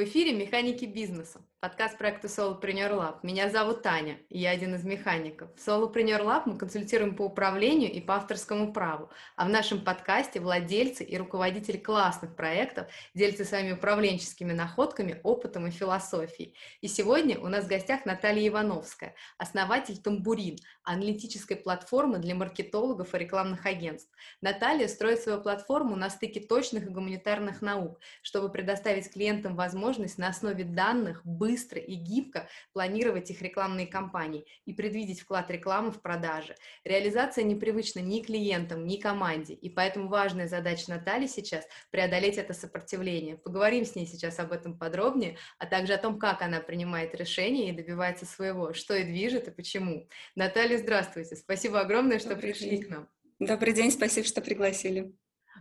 В эфире «Механики бизнеса», подкаст проекта Solopreneur Lab. Меня зовут Таня, и я один из механиков. В Solopreneur Lab мы консультируем по управлению и по авторскому праву, а в нашем подкасте владельцы и руководители классных проектов делятся своими управленческими находками, опытом и философией. И сегодня у нас в гостях Наталья Ивановская, основатель Тамбурин, аналитической платформы для маркетологов и рекламных агентств. Наталья строит свою платформу на стыке точных и гуманитарных наук, чтобы предоставить клиентам возможность возможность на основе данных быстро и гибко планировать их рекламные кампании и предвидеть вклад рекламы в продажи. Реализация непривычна ни клиентам, ни команде, и поэтому важная задача Натальи сейчас – преодолеть это сопротивление. Поговорим с ней сейчас об этом подробнее, а также о том, как она принимает решения и добивается своего, что и движет и почему. Наталья, здравствуйте. Спасибо огромное, что Добрый пришли день. к нам. Добрый день, спасибо, что пригласили.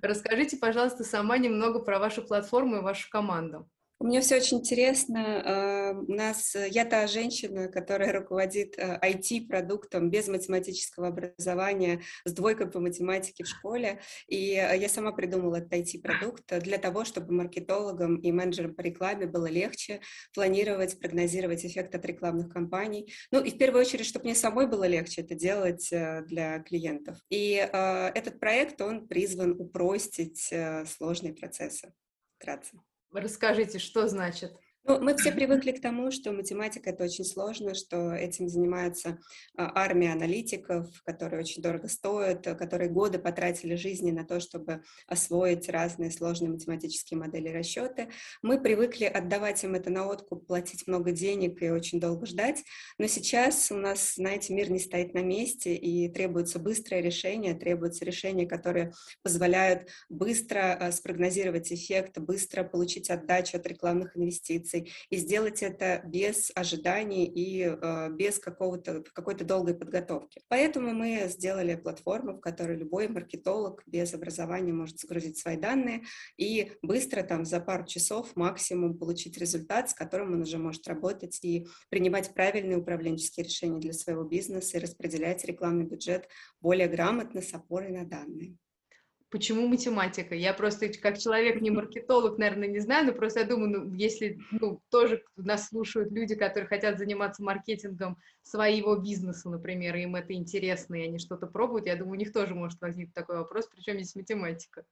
Расскажите, пожалуйста, сама немного про вашу платформу и вашу команду. У меня все очень интересно. А, у нас э, я та женщина, которая руководит IT-продуктом э, без математического образования, с двойкой по математике в школе. И э, я сама придумала этот IT-продукт для того, чтобы маркетологам и менеджерам по рекламе было легче планировать, прогнозировать эффект от рекламных кампаний. Ну и в первую очередь, чтобы мне самой было легче это делать для клиентов. И этот проект, он призван упростить сложные процессы. Вкратце. Расскажите, что значит? Ну, мы все привыкли к тому, что математика это очень сложно, что этим занимается а, армия аналитиков, которые очень дорого стоят, которые годы потратили жизни на то, чтобы освоить разные сложные математические модели расчеты. Мы привыкли отдавать им это на откуп, платить много денег и очень долго ждать. Но сейчас у нас, знаете, мир не стоит на месте и требуется быстрое решение, требуются решения, которые позволяют быстро а, спрогнозировать эффект, быстро получить отдачу от рекламных инвестиций инвестиций и сделать это без ожиданий и э, без какого-то, какой-то долгой подготовки. Поэтому мы сделали платформу, в которой любой маркетолог без образования может загрузить свои данные и быстро там за пару часов максимум получить результат, с которым он уже может работать и принимать правильные управленческие решения для своего бизнеса и распределять рекламный бюджет более грамотно с опорой на данные. Почему математика? Я просто как человек не маркетолог, наверное, не знаю, но просто я думаю, ну, если ну, тоже нас слушают люди, которые хотят заниматься маркетингом своего бизнеса, например, им это интересно, и они что-то пробуют, я думаю, у них тоже может возникнуть такой вопрос, причем здесь математика.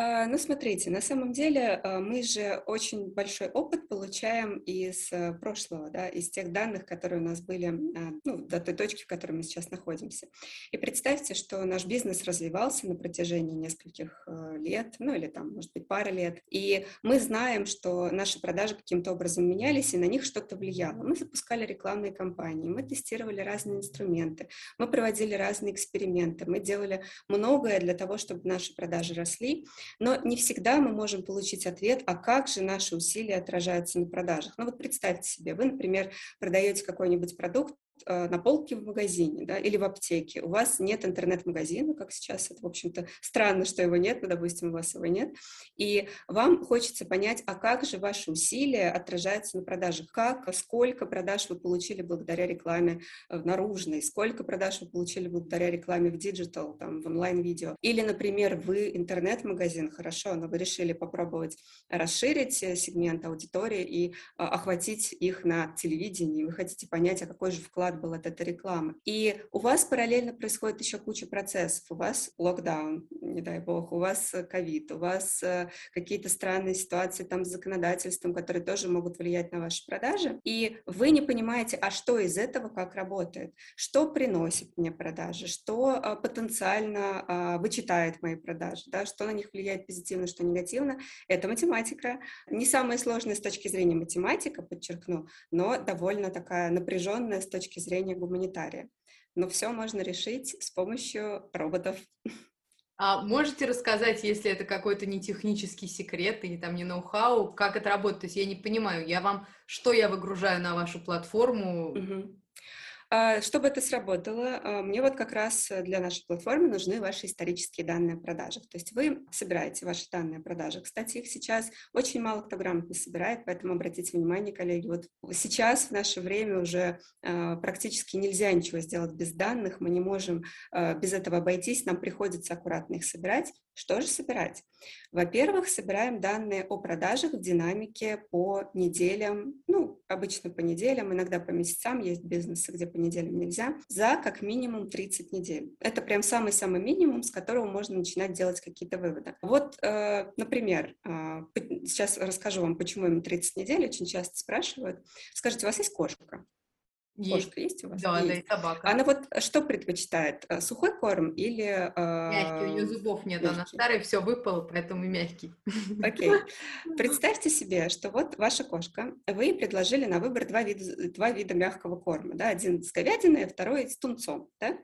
А, ну, смотрите, на самом деле а, мы же очень большой опыт получаем из э, прошлого, да, из тех данных, которые у нас были а, ну, до той точки, в которой мы сейчас находимся. И представьте, что наш бизнес развивался на протяжении нескольких э, лет, ну или там, может быть, пары лет, и мы знаем, что наши продажи каким-то образом менялись, и на них что-то влияло. Мы запускали рекламные кампании, мы тестировали разные инструменты, мы проводили разные эксперименты, мы делали многое для того, чтобы наши продажи росли, но не всегда мы можем получить ответ, а как же наши усилия отражаются на продажах. Ну вот представьте себе, вы, например, продаете какой-нибудь продукт, на полке в магазине да, или в аптеке, у вас нет интернет-магазина, как сейчас, это, в общем-то, странно, что его нет, но, допустим, у вас его нет, и вам хочется понять, а как же ваши усилия отражаются на продажах, как, сколько продаж вы получили благодаря рекламе э, наружной, сколько продаж вы получили благодаря рекламе в digital, там, в онлайн-видео, или, например, вы интернет-магазин, хорошо, но вы решили попробовать расширить э, сегмент аудитории и охватить их на телевидении, вы хотите понять, а какой же вклад вклад был от рекламы. И у вас параллельно происходит еще куча процессов. У вас локдаун, не дай бог, у вас э, ковид, у вас э, какие-то странные ситуации там с законодательством, которые тоже могут влиять на ваши продажи. И вы не понимаете, а что из этого как работает, что приносит мне продажи, что э, потенциально вычитает мои продажи, да, что на них влияет позитивно, что негативно. Это математика. Не самая сложная с точки зрения математика, подчеркну, но довольно такая напряженная с точки точки зрения гуманитария. Но все можно решить с помощью роботов. А можете рассказать, если это какой-то не технический секрет и там не ноу-хау, как это работает? То есть я не понимаю, я вам что я выгружаю на вашу платформу? Угу. А, чтобы это сработало, а, мне вот как раз для нашей платформы нужны ваши исторические данные о продажах. То есть вы собираете ваши данные о продажах. Кстати, их сейчас очень мало кто грамотно собирает, поэтому обратите внимание, коллеги, вот сейчас в наше время уже а, практически нельзя ничего сделать без данных, мы не можем без этого обойтись, нам приходится аккуратно их собирать. Что же собирать? Во-первых, собираем данные о продажах в динамике по неделям, ну, обычно по неделям, иногда по месяцам, есть бизнесы, где по неделям нельзя, за как минимум 30 недель. Это прям самый-самый минимум, с которого можно начинать делать какие-то выводы. Вот, э, например, э, сейчас расскажу вам, почему именно 30 недель, очень часто спрашивают. Скажите, у вас есть кошка? Есть. Кошка есть у вас? Да, есть. да, и собака. Она вот что предпочитает? Э, сухой корм или... Э, мягкий, у нее зубов нет, мягкий. она старая, все выпало, поэтому мягкий. Окей. Представьте себе, что вот ваша кошка, вы предложили на выбор два вида, два вида мягкого корма, да, один с говядиной, а второй с тунцом, да?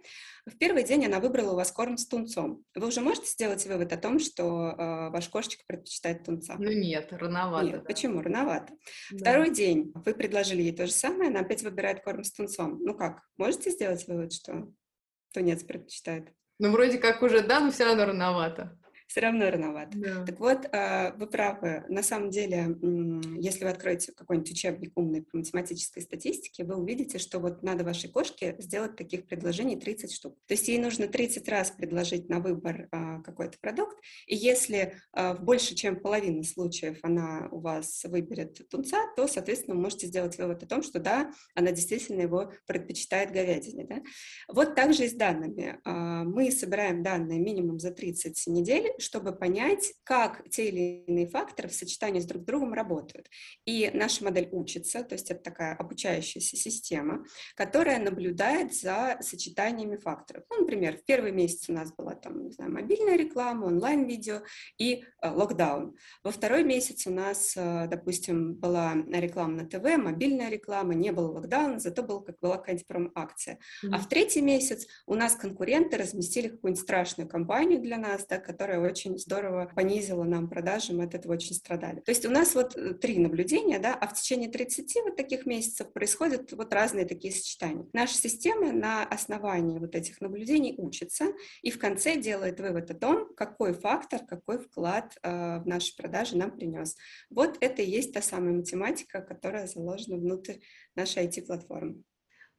В первый день она выбрала у вас корм с тунцом. Вы уже можете сделать вывод о том, что э, ваш кошечка предпочитает тунца? Ну нет, рановато. Нет, да. почему? Рановато. Да. Второй день вы предложили ей то же самое, она опять выбирает корм с тунцом. Ну как, можете сделать вывод, что тунец предпочитает? Ну, вроде как уже да, но все равно рановато все равно рановато. Да. Так вот, а, вы правы. На самом деле, если вы откроете какой-нибудь учебник умный по математической статистике, вы увидите, что вот надо вашей кошке сделать таких предложений 30 штук. То есть ей нужно 30 раз предложить на выбор а, какой-то продукт, и если а, в больше, чем половине случаев она у вас выберет тунца, то, соответственно, вы можете сделать вывод о том, что да, она действительно его предпочитает говядине. Да? Вот также и с данными. Мы собираем данные минимум за 30 недель, чтобы понять, как те или иные факторы в сочетании с друг другом работают. И наша модель учится, то есть это такая обучающаяся система, которая наблюдает за сочетаниями факторов. Ну, например, в первый месяц у нас была там, не знаю, мобильная реклама, онлайн-видео и э, локдаун. Во второй месяц у нас, э, допустим, была реклама на ТВ, мобильная реклама, не было локдауна, зато был, как была какая-нибудь промо-акция. Mm-hmm. А в третий месяц у нас конкуренты разместили какую-нибудь страшную компанию для нас, да, которая очень здорово понизило нам продажи, мы от этого очень страдали. То есть у нас вот э, три наблюдения, да, а в течение 30 вот таких месяцев происходят вот разные такие сочетания. Наша система на основании вот этих наблюдений учится и в конце делает вывод о том, какой фактор, какой вклад э, в наши продажи нам принес. Вот это и есть та самая математика, которая заложена внутрь нашей IT-платформы.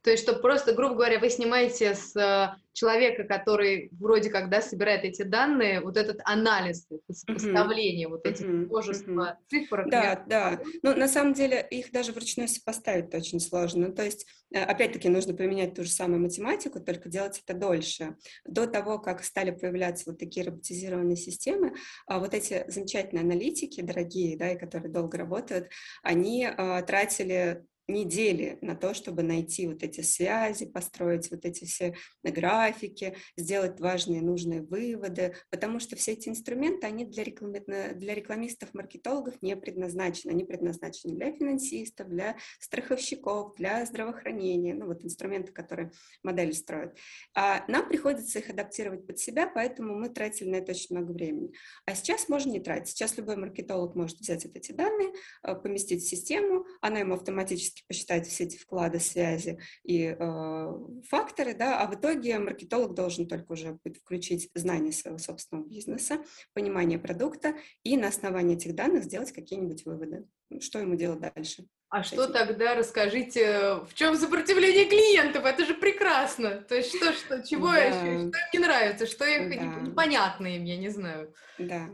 То есть, что просто, грубо говоря, вы снимаете с э, человека, который вроде как да, собирает эти данные, вот этот анализ, сопоставление uh-huh. вот этих uh-huh. множества uh-huh. цифр. Да, да. Но на самом деле их даже вручную сопоставить очень сложно. То есть, э, опять-таки, нужно применять ту же самую математику, только делать это дольше. До того, как стали появляться вот такие роботизированные системы, а вот эти замечательные аналитики, дорогие, да, и которые долго работают, они а, тратили недели на то, чтобы найти вот эти связи, построить вот эти все графики, сделать важные нужные выводы, потому что все эти инструменты, они для, реклами... для рекламистов, маркетологов не предназначены. Они предназначены для финансистов, для страховщиков, для здравоохранения, ну вот инструменты, которые модели строят. А нам приходится их адаптировать под себя, поэтому мы тратили на это очень много времени. А сейчас можно не тратить. Сейчас любой маркетолог может взять вот эти данные, э, поместить в систему, она ему автоматически автоматически посчитать все эти вклады, связи и э, факторы, да, а в итоге маркетолог должен только уже включить знание своего собственного бизнеса, понимание продукта и на основании этих данных сделать какие-нибудь выводы. Что ему делать дальше? А что этим? тогда, расскажите, в чем сопротивление клиентов? Это же прекрасно. То есть что, что чего да. что им не нравится, что их да. непонятно им, я не знаю. Да,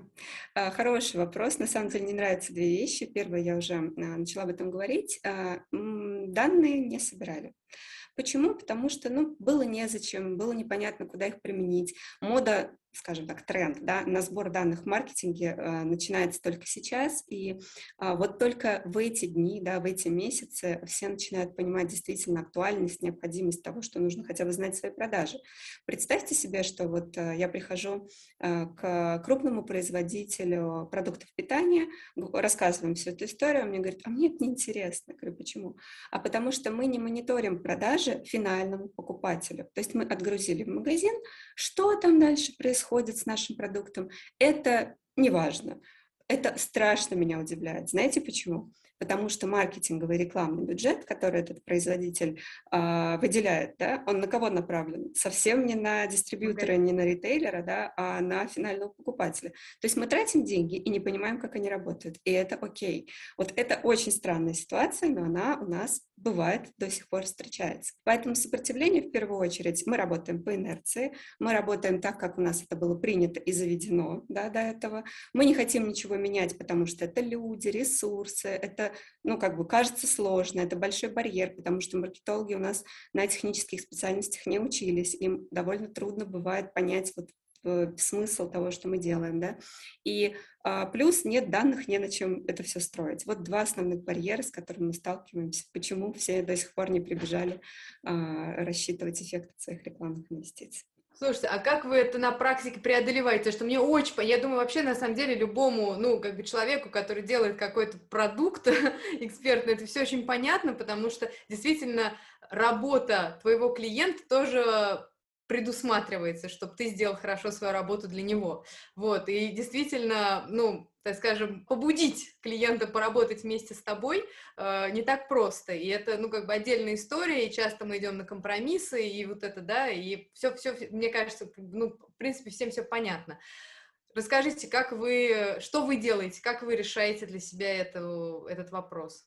а, хороший вопрос. На самом деле не нравятся две вещи. Первое, я уже а, начала об этом говорить. А, данные не собирали. Почему? Потому что ну, было незачем, было непонятно, куда их применить. Мода скажем так, тренд да, на сбор данных в маркетинге э, начинается только сейчас, и э, вот только в эти дни, да, в эти месяцы все начинают понимать действительно актуальность, необходимость того, что нужно хотя бы знать свои продажи. Представьте себе, что вот э, я прихожу э, к крупному производителю продуктов питания, рассказываем всю эту историю, он мне говорит, а мне это неинтересно. Я говорю, почему? А потому что мы не мониторим продажи финальному покупателю. То есть мы отгрузили в магазин, что там дальше происходит, происходит с нашим продуктом, это не важно. Это страшно меня удивляет. Знаете почему? Потому что маркетинговый рекламный бюджет, который этот производитель э, выделяет, да, он на кого направлен? Совсем не на дистрибьютора, не на ритейлера, да, а на финального покупателя. То есть мы тратим деньги и не понимаем, как они работают, и это окей. Вот это очень странная ситуация, но она у нас бывает, до сих пор встречается. Поэтому сопротивление в первую очередь мы работаем по инерции, мы работаем так, как у нас это было принято и заведено да, до этого. Мы не хотим ничего менять, потому что это люди, ресурсы, это, ну, как бы кажется сложно, это большой барьер, потому что маркетологи у нас на технических специальностях не учились, им довольно трудно бывает понять вот Э, смысл того, что мы делаем, да, и а, плюс нет данных, не на чем это все строить. Вот два основных барьера, с которыми мы сталкиваемся, почему все до сих пор не прибежали а, рассчитывать эффект своих рекламных инвестиций. Слушайте, а как вы это на практике преодолеваете? Что мне очень, я думаю, вообще на самом деле любому, ну, как бы человеку, который делает какой-то продукт экспертный, это все очень понятно, потому что действительно работа твоего клиента тоже предусматривается, чтобы ты сделал хорошо свою работу для него. Вот, и действительно, ну, так скажем, побудить клиента поработать вместе с тобой э, не так просто. И это, ну, как бы отдельная история, и часто мы идем на компромиссы, и вот это, да, и все, все, мне кажется, ну, в принципе, всем все понятно. Расскажите, как вы, что вы делаете, как вы решаете для себя это, этот вопрос?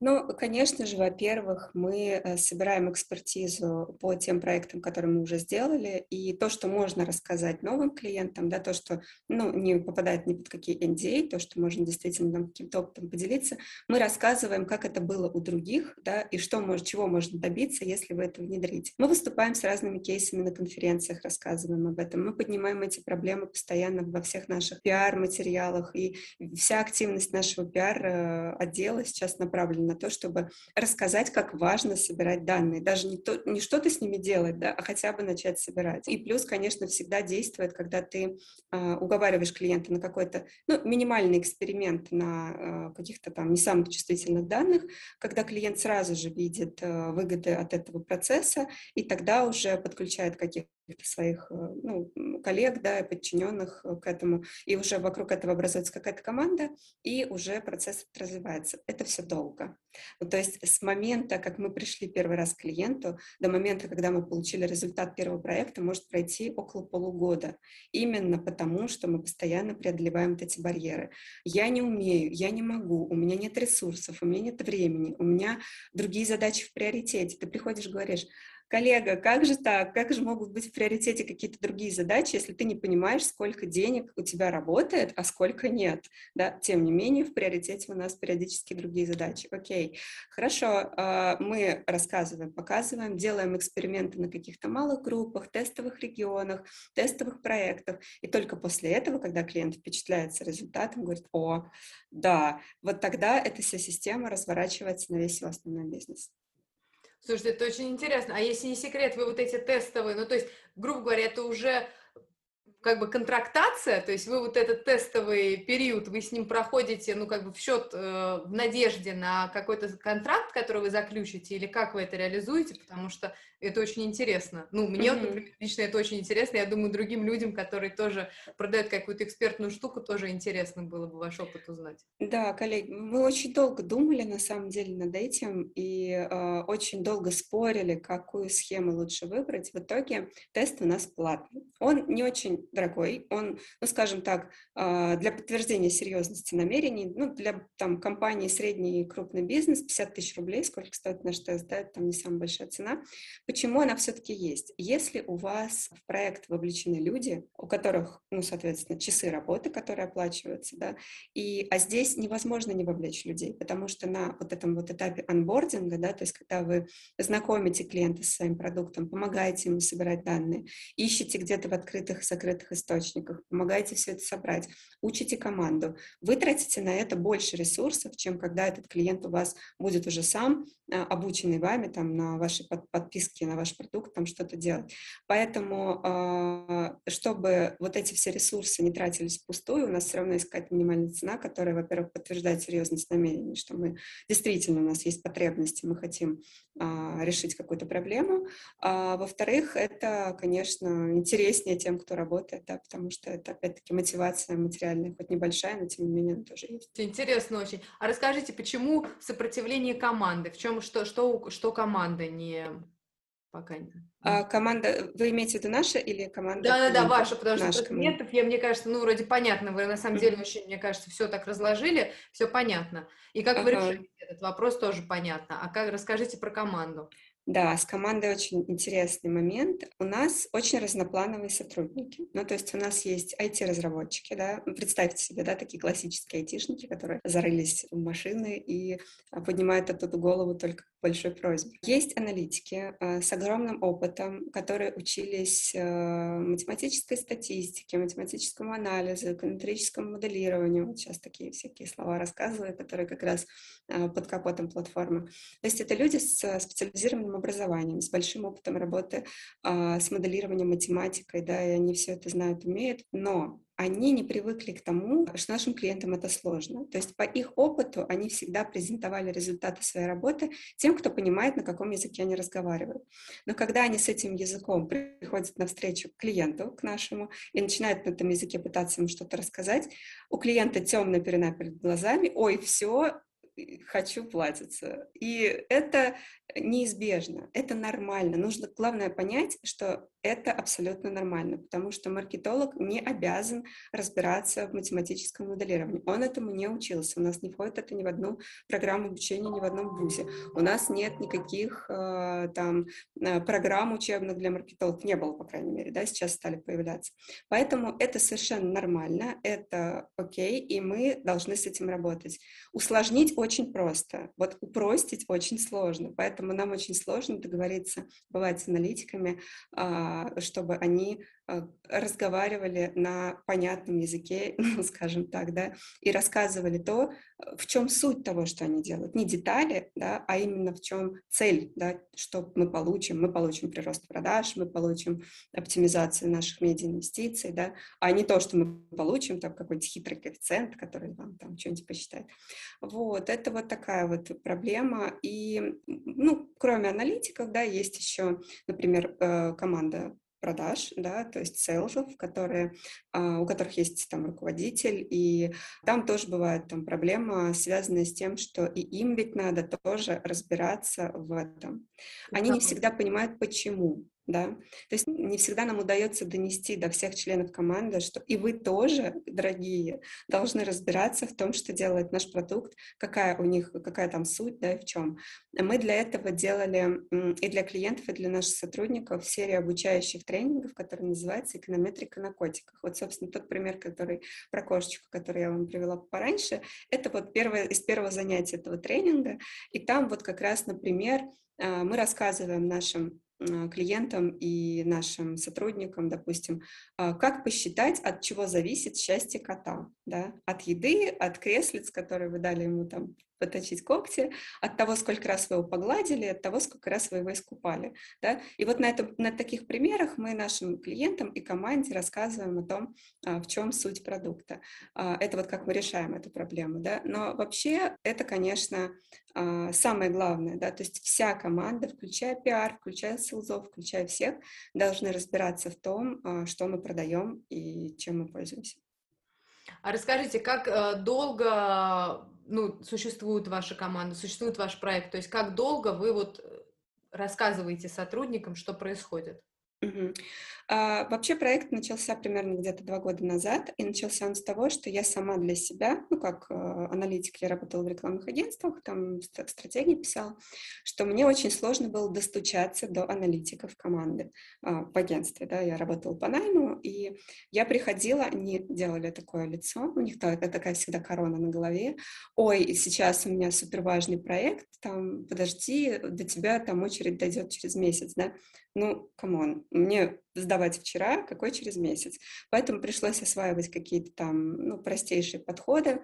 Ну, конечно же, во-первых, мы э, собираем экспертизу по тем проектам, которые мы уже сделали, и то, что можно рассказать новым клиентам, да, то, что ну, не попадает ни под какие NDA, а, то, что можно действительно там, каким-то опытом поделиться, мы рассказываем, как это было у других, да, и что, может, чего можно добиться, если вы это внедрите. Мы выступаем с разными кейсами на конференциях, рассказываем об этом. Мы поднимаем эти проблемы постоянно во всех наших пиар-материалах, и вся активность нашего пиар-отдела э, сейчас направлена на то, чтобы рассказать, как важно собирать данные. Даже не, то, не что-то с ними делать, да, а хотя бы начать собирать. И плюс, конечно, всегда действует, когда ты э, уговариваешь клиента на какой-то ну, минимальный эксперимент на э, каких-то там не самых чувствительных данных, когда клиент сразу же видит э, выгоды от этого процесса, и тогда уже подключает каких своих ну, коллег, да, подчиненных к этому, и уже вокруг этого образуется какая-то команда, и уже процесс развивается. Это все долго. Ну, то есть с момента, как мы пришли первый раз к клиенту, до момента, когда мы получили результат первого проекта, может пройти около полугода. Именно потому, что мы постоянно преодолеваем вот эти барьеры. Я не умею, я не могу, у меня нет ресурсов, у меня нет времени, у меня другие задачи в приоритете. Ты приходишь, говоришь, коллега, как же так? Как же могут быть в приоритете какие-то другие задачи, если ты не понимаешь, сколько денег у тебя работает, а сколько нет? Да? Тем не менее, в приоритете у нас периодически другие задачи. Окей, хорошо, а, мы рассказываем, показываем, делаем эксперименты на каких-то малых группах, тестовых регионах, тестовых проектах, и только после этого, когда клиент впечатляется результатом, говорит, о, да, вот тогда эта вся система разворачивается на весь его основной бизнес. Слушайте, это очень интересно. А если не секрет, вы вот эти тестовые, ну то есть, грубо говоря, это уже как бы контрактация, то есть вы вот этот тестовый период, вы с ним проходите, ну, как бы в счет, э, в надежде на какой-то контракт, который вы заключите, или как вы это реализуете, потому что это очень интересно. Ну, мне mm-hmm. например, лично это очень интересно, я думаю, другим людям, которые тоже продают какую-то экспертную штуку, тоже интересно было бы ваш опыт узнать. Да, коллеги, мы очень долго думали, на самом деле, над этим, и э, очень долго спорили, какую схему лучше выбрать. В итоге тест у нас платный. Он не очень дорогой, он, ну, скажем так, а, для подтверждения серьезности намерений, ну, для там, компании средний и крупный бизнес, 50 тысяч рублей, сколько стоит наш тест, да, это там не самая большая цена. Почему она все-таки есть? Если у вас в проект вовлечены люди, у которых, ну, соответственно, часы работы, которые оплачиваются, да, и, а здесь невозможно не вовлечь людей, потому что на вот этом вот этапе анбординга, да, то есть когда вы знакомите клиента с своим продуктом, помогаете ему собирать данные, ищете где-то в открытых, закрытых открытых источниках, помогаете все это собрать, учите команду. Вы тратите на это больше ресурсов, чем когда этот клиент у вас будет уже сам, а, обученный вами там, на ваши подписки, на ваш продукт, там что-то делать. Поэтому, а, чтобы вот эти все ресурсы не тратились впустую, у нас все равно какая-то минимальная цена, которая, во-первых, подтверждает серьезность намерений, что мы действительно, у нас есть потребности, мы хотим решить какую-то проблему. А, во-вторых, это, конечно, интереснее тем, кто работает, да, потому что это, опять-таки, мотивация материальная, хоть небольшая, но тем не менее она тоже есть. Интересно очень. А расскажите, почему сопротивление команды? В чем, что, что, что команда не пока не. А команда, вы имеете в виду наша или команда? Да, да, да, ваша, потому что клиентов, я, мне кажется, ну, вроде понятно, вы на самом деле очень, мне кажется, все так разложили, все понятно. И как ага. вы решили этот вопрос, тоже понятно. А как, расскажите про команду. Да, с командой очень интересный момент. У нас очень разноплановые сотрудники. Ну, то есть у нас есть IT-разработчики, да, представьте себе, да, такие классические айтишники, которые зарылись в машины и а, поднимают оттуда голову только большой просьбе. Есть аналитики э, с огромным опытом, которые учились э, математической статистике, математическому анализу, эконометрическому моделированию. Вот сейчас такие всякие слова рассказываю, которые как раз э, под капотом платформы. То есть это люди с специализированным образованием, с большим опытом работы э, с моделированием, математикой, да, и они все это знают, умеют. Но они не привыкли к тому, что нашим клиентам это сложно. То есть по их опыту они всегда презентовали результаты своей работы тем, кто понимает, на каком языке они разговаривают. Но когда они с этим языком приходят навстречу клиенту, к нашему, и начинают на этом языке пытаться ему что-то рассказать, у клиента темная пелена перед глазами, ой, все, хочу платиться. И это неизбежно, это нормально. Нужно, главное, понять, что это абсолютно нормально, потому что маркетолог не обязан разбираться в математическом моделировании. Он этому не учился. У нас не входит это ни в одну программу обучения, ни в одном вузе. У нас нет никаких э, там э, программ учебных для маркетологов. Не было, по крайней мере, да, сейчас стали появляться. Поэтому это совершенно нормально, это окей, и мы должны с этим работать. Усложнить очень просто, вот упростить очень сложно. Поэтому нам очень сложно договориться, бывает, с аналитиками, а, чтобы они а, разговаривали на понятном языке, ну, скажем так, да, и рассказывали то, в чем суть того, что они делают. Не детали, да, а именно в чем цель, да, что мы получим. Мы получим прирост продаж, мы получим оптимизацию наших медиа-инвестиций, да, а не то, что мы получим, там какой-то хитрый коэффициент, который вам там что-нибудь посчитает. Вот, это вот такая вот проблема. И, ну, кроме аналитиков, да, есть еще, например, э, команда продаж, да, то есть селзов, которые, а, у которых есть там руководитель, и там тоже бывает там проблема, связанная с тем, что и им ведь надо тоже разбираться в этом. Они не всегда понимают, почему да. То есть не всегда нам удается донести до всех членов команды, что и вы тоже, дорогие, должны разбираться в том, что делает наш продукт, какая у них, какая там суть, да, и в чем. Мы для этого делали и для клиентов, и для наших сотрудников серию обучающих тренингов, которые называются «Эконометрика на котиках». Вот, собственно, тот пример, который про кошечку, который я вам привела пораньше, это вот первое, из первого занятия этого тренинга, и там вот как раз, например, а, мы рассказываем нашим клиентам и нашим сотрудникам, допустим, а, как посчитать, от чего зависит счастье кота, да? от еды, от креслиц, которые вы дали ему там поточить когти, от того, сколько раз вы его погладили, от того, сколько раз вы его искупали. Да? И вот на, этом, на таких примерах мы нашим клиентам и команде рассказываем о том, а, в чем суть продукта. А, это вот как мы решаем эту проблему. Да? Но вообще это, конечно, а, самое главное. Да? То есть вся команда, включая пиар, включая селзов, включая всех, должны разбираться в том, что мы продаем и чем мы пользуемся. А расскажите, как э, долго ну, существует ваша команда, существует ваш проект? То есть как долго вы вот э, рассказываете сотрудникам, что происходит? Угу. А, вообще проект начался примерно где-то два года назад, и начался он с того, что я сама для себя, ну как э, аналитик, я работала в рекламных агентствах, там стратегии писала, что мне очень сложно было достучаться до аналитиков команды э, в агентстве, да, я работала по найму, и я приходила, они делали такое лицо, у них такая всегда корона на голове, ой, сейчас у меня супер важный проект, там, подожди, до тебя там очередь дойдет через месяц, да, ну, come on, мне сдавать вчера, какой через месяц. Поэтому пришлось осваивать какие-то там ну, простейшие подходы.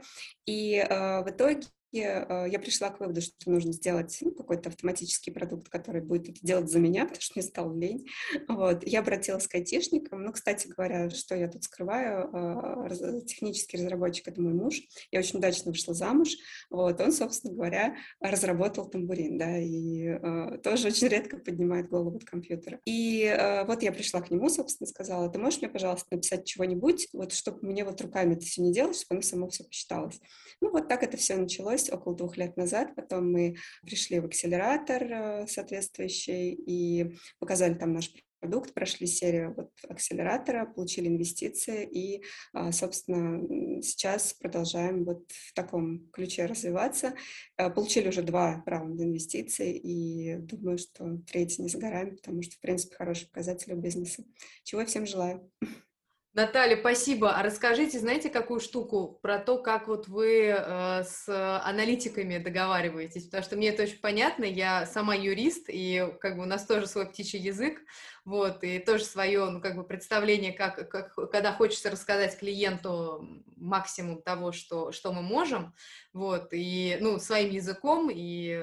И э, в итоге я пришла к выводу, что нужно сделать ну, какой-то автоматический продукт, который будет это делать за меня, потому что мне стало лень. Вот. Я обратилась к айтишникам. Ну, кстати говоря, что я тут скрываю, э, технический разработчик — это мой муж. Я очень удачно вышла замуж. Вот. Он, собственно говоря, разработал тамбурин, да, и э, тоже очень редко поднимает голову от компьютера. И э, вот я пришла к нему, собственно, сказала, ты можешь мне, пожалуйста, написать чего-нибудь, вот чтобы мне вот руками это все не делать, чтобы оно само все посчиталось. Ну, вот так это все началось около двух лет назад. Потом мы пришли в акселератор э, соответствующий и показали там наш продукт, прошли серию вот акселератора, получили инвестиции и, а, собственно, сейчас продолжаем вот в таком ключе развиваться. А, получили уже два раунда инвестиций и думаю, что третий не за горами, потому что, в принципе, хороший показатель у бизнеса. Чего всем желаю. Наталья, спасибо. А расскажите, знаете, какую штуку про то, как вот вы э, с аналитиками договариваетесь? Потому что мне это очень понятно, я сама юрист, и как бы у нас тоже свой птичий язык, вот, и тоже свое, ну, как бы представление, как, как, когда хочется рассказать клиенту максимум того, что, что мы можем, вот, и, ну, своим языком, и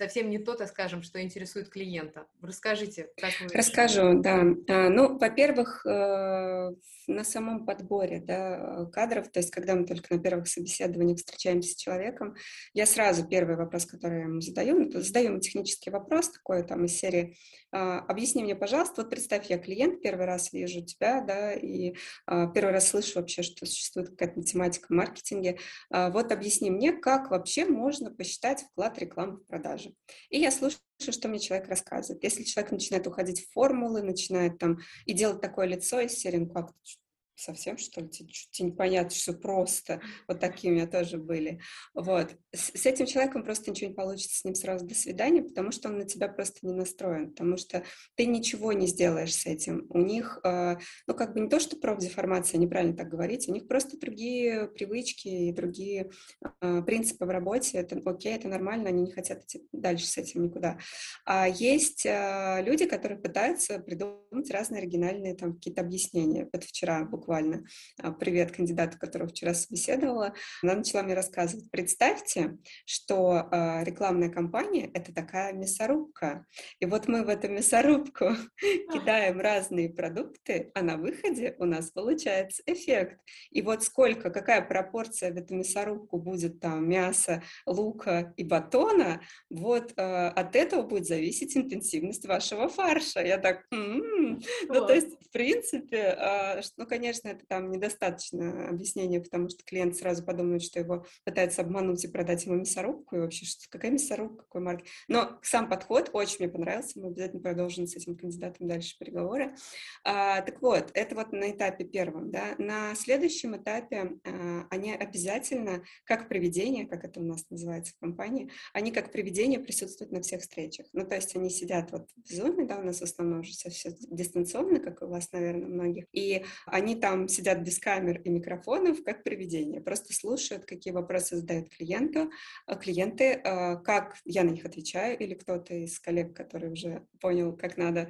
совсем не то, так скажем, что интересует клиента. Расскажите, как вы... Расскажу, да. А, ну, во-первых, э, на самом подборе да, кадров, то есть когда мы только на первых собеседованиях встречаемся с человеком, я сразу первый вопрос, который я ему задаю, ну, задаю ему технический вопрос такой там из серии а, «Объясни мне, пожалуйста, вот представь, я клиент, первый раз вижу тебя, да, и а, первый раз слышу вообще, что существует какая-то математика в маркетинге, вот объясни мне, как вообще можно посчитать вклад рекламы в продажи». И я слушаю что мне человек рассказывает. Если человек начинает уходить в формулы, начинает там и делать такое лицо из серии, ну как, совсем, что ли, чуть непонятно, что просто. Вот меня тоже были. Вот. С, с этим человеком просто ничего не получится, с ним сразу до свидания, потому что он на тебя просто не настроен, потому что ты ничего не сделаешь с этим. У них, э, ну, как бы не то, что профдеформация, неправильно так говорить, у них просто другие привычки и другие э, принципы в работе. Это окей, это нормально, они не хотят идти дальше с этим никуда. А есть э, люди, которые пытаются придумать разные оригинальные там какие-то объяснения. Вот вчера буквально буквально, а, привет кандидату, которого вчера собеседовала, она начала мне рассказывать, представьте, что а, рекламная кампания — это такая мясорубка, и вот мы в эту мясорубку кидаем разные продукты, а на выходе у нас получается эффект. И вот сколько, какая пропорция в эту мясорубку будет там мяса, лука и батона, вот э, от этого будет зависеть интенсивность вашего фарша. Я так, м-м-м. ну то есть в принципе, э, ну конечно конечно, это там недостаточно объяснения, потому что клиент сразу подумает, что его пытаются обмануть и продать ему мясорубку, и вообще, что какая мясорубка, какой марки. Но сам подход очень мне понравился, мы обязательно продолжим с этим кандидатом дальше переговоры. А, так вот, это вот на этапе первом, да. На следующем этапе а, они обязательно, как приведение, как это у нас называется в компании, они как приведение присутствуют на всех встречах. Ну, то есть они сидят вот в Zoom, да, у нас в основном уже все дистанционно, как у вас, наверное, многих, и они там сидят без камер и микрофонов, как привидения, просто слушают, какие вопросы задают клиенту, а клиенты, а, как я на них отвечаю, или кто-то из коллег, который уже понял, как надо,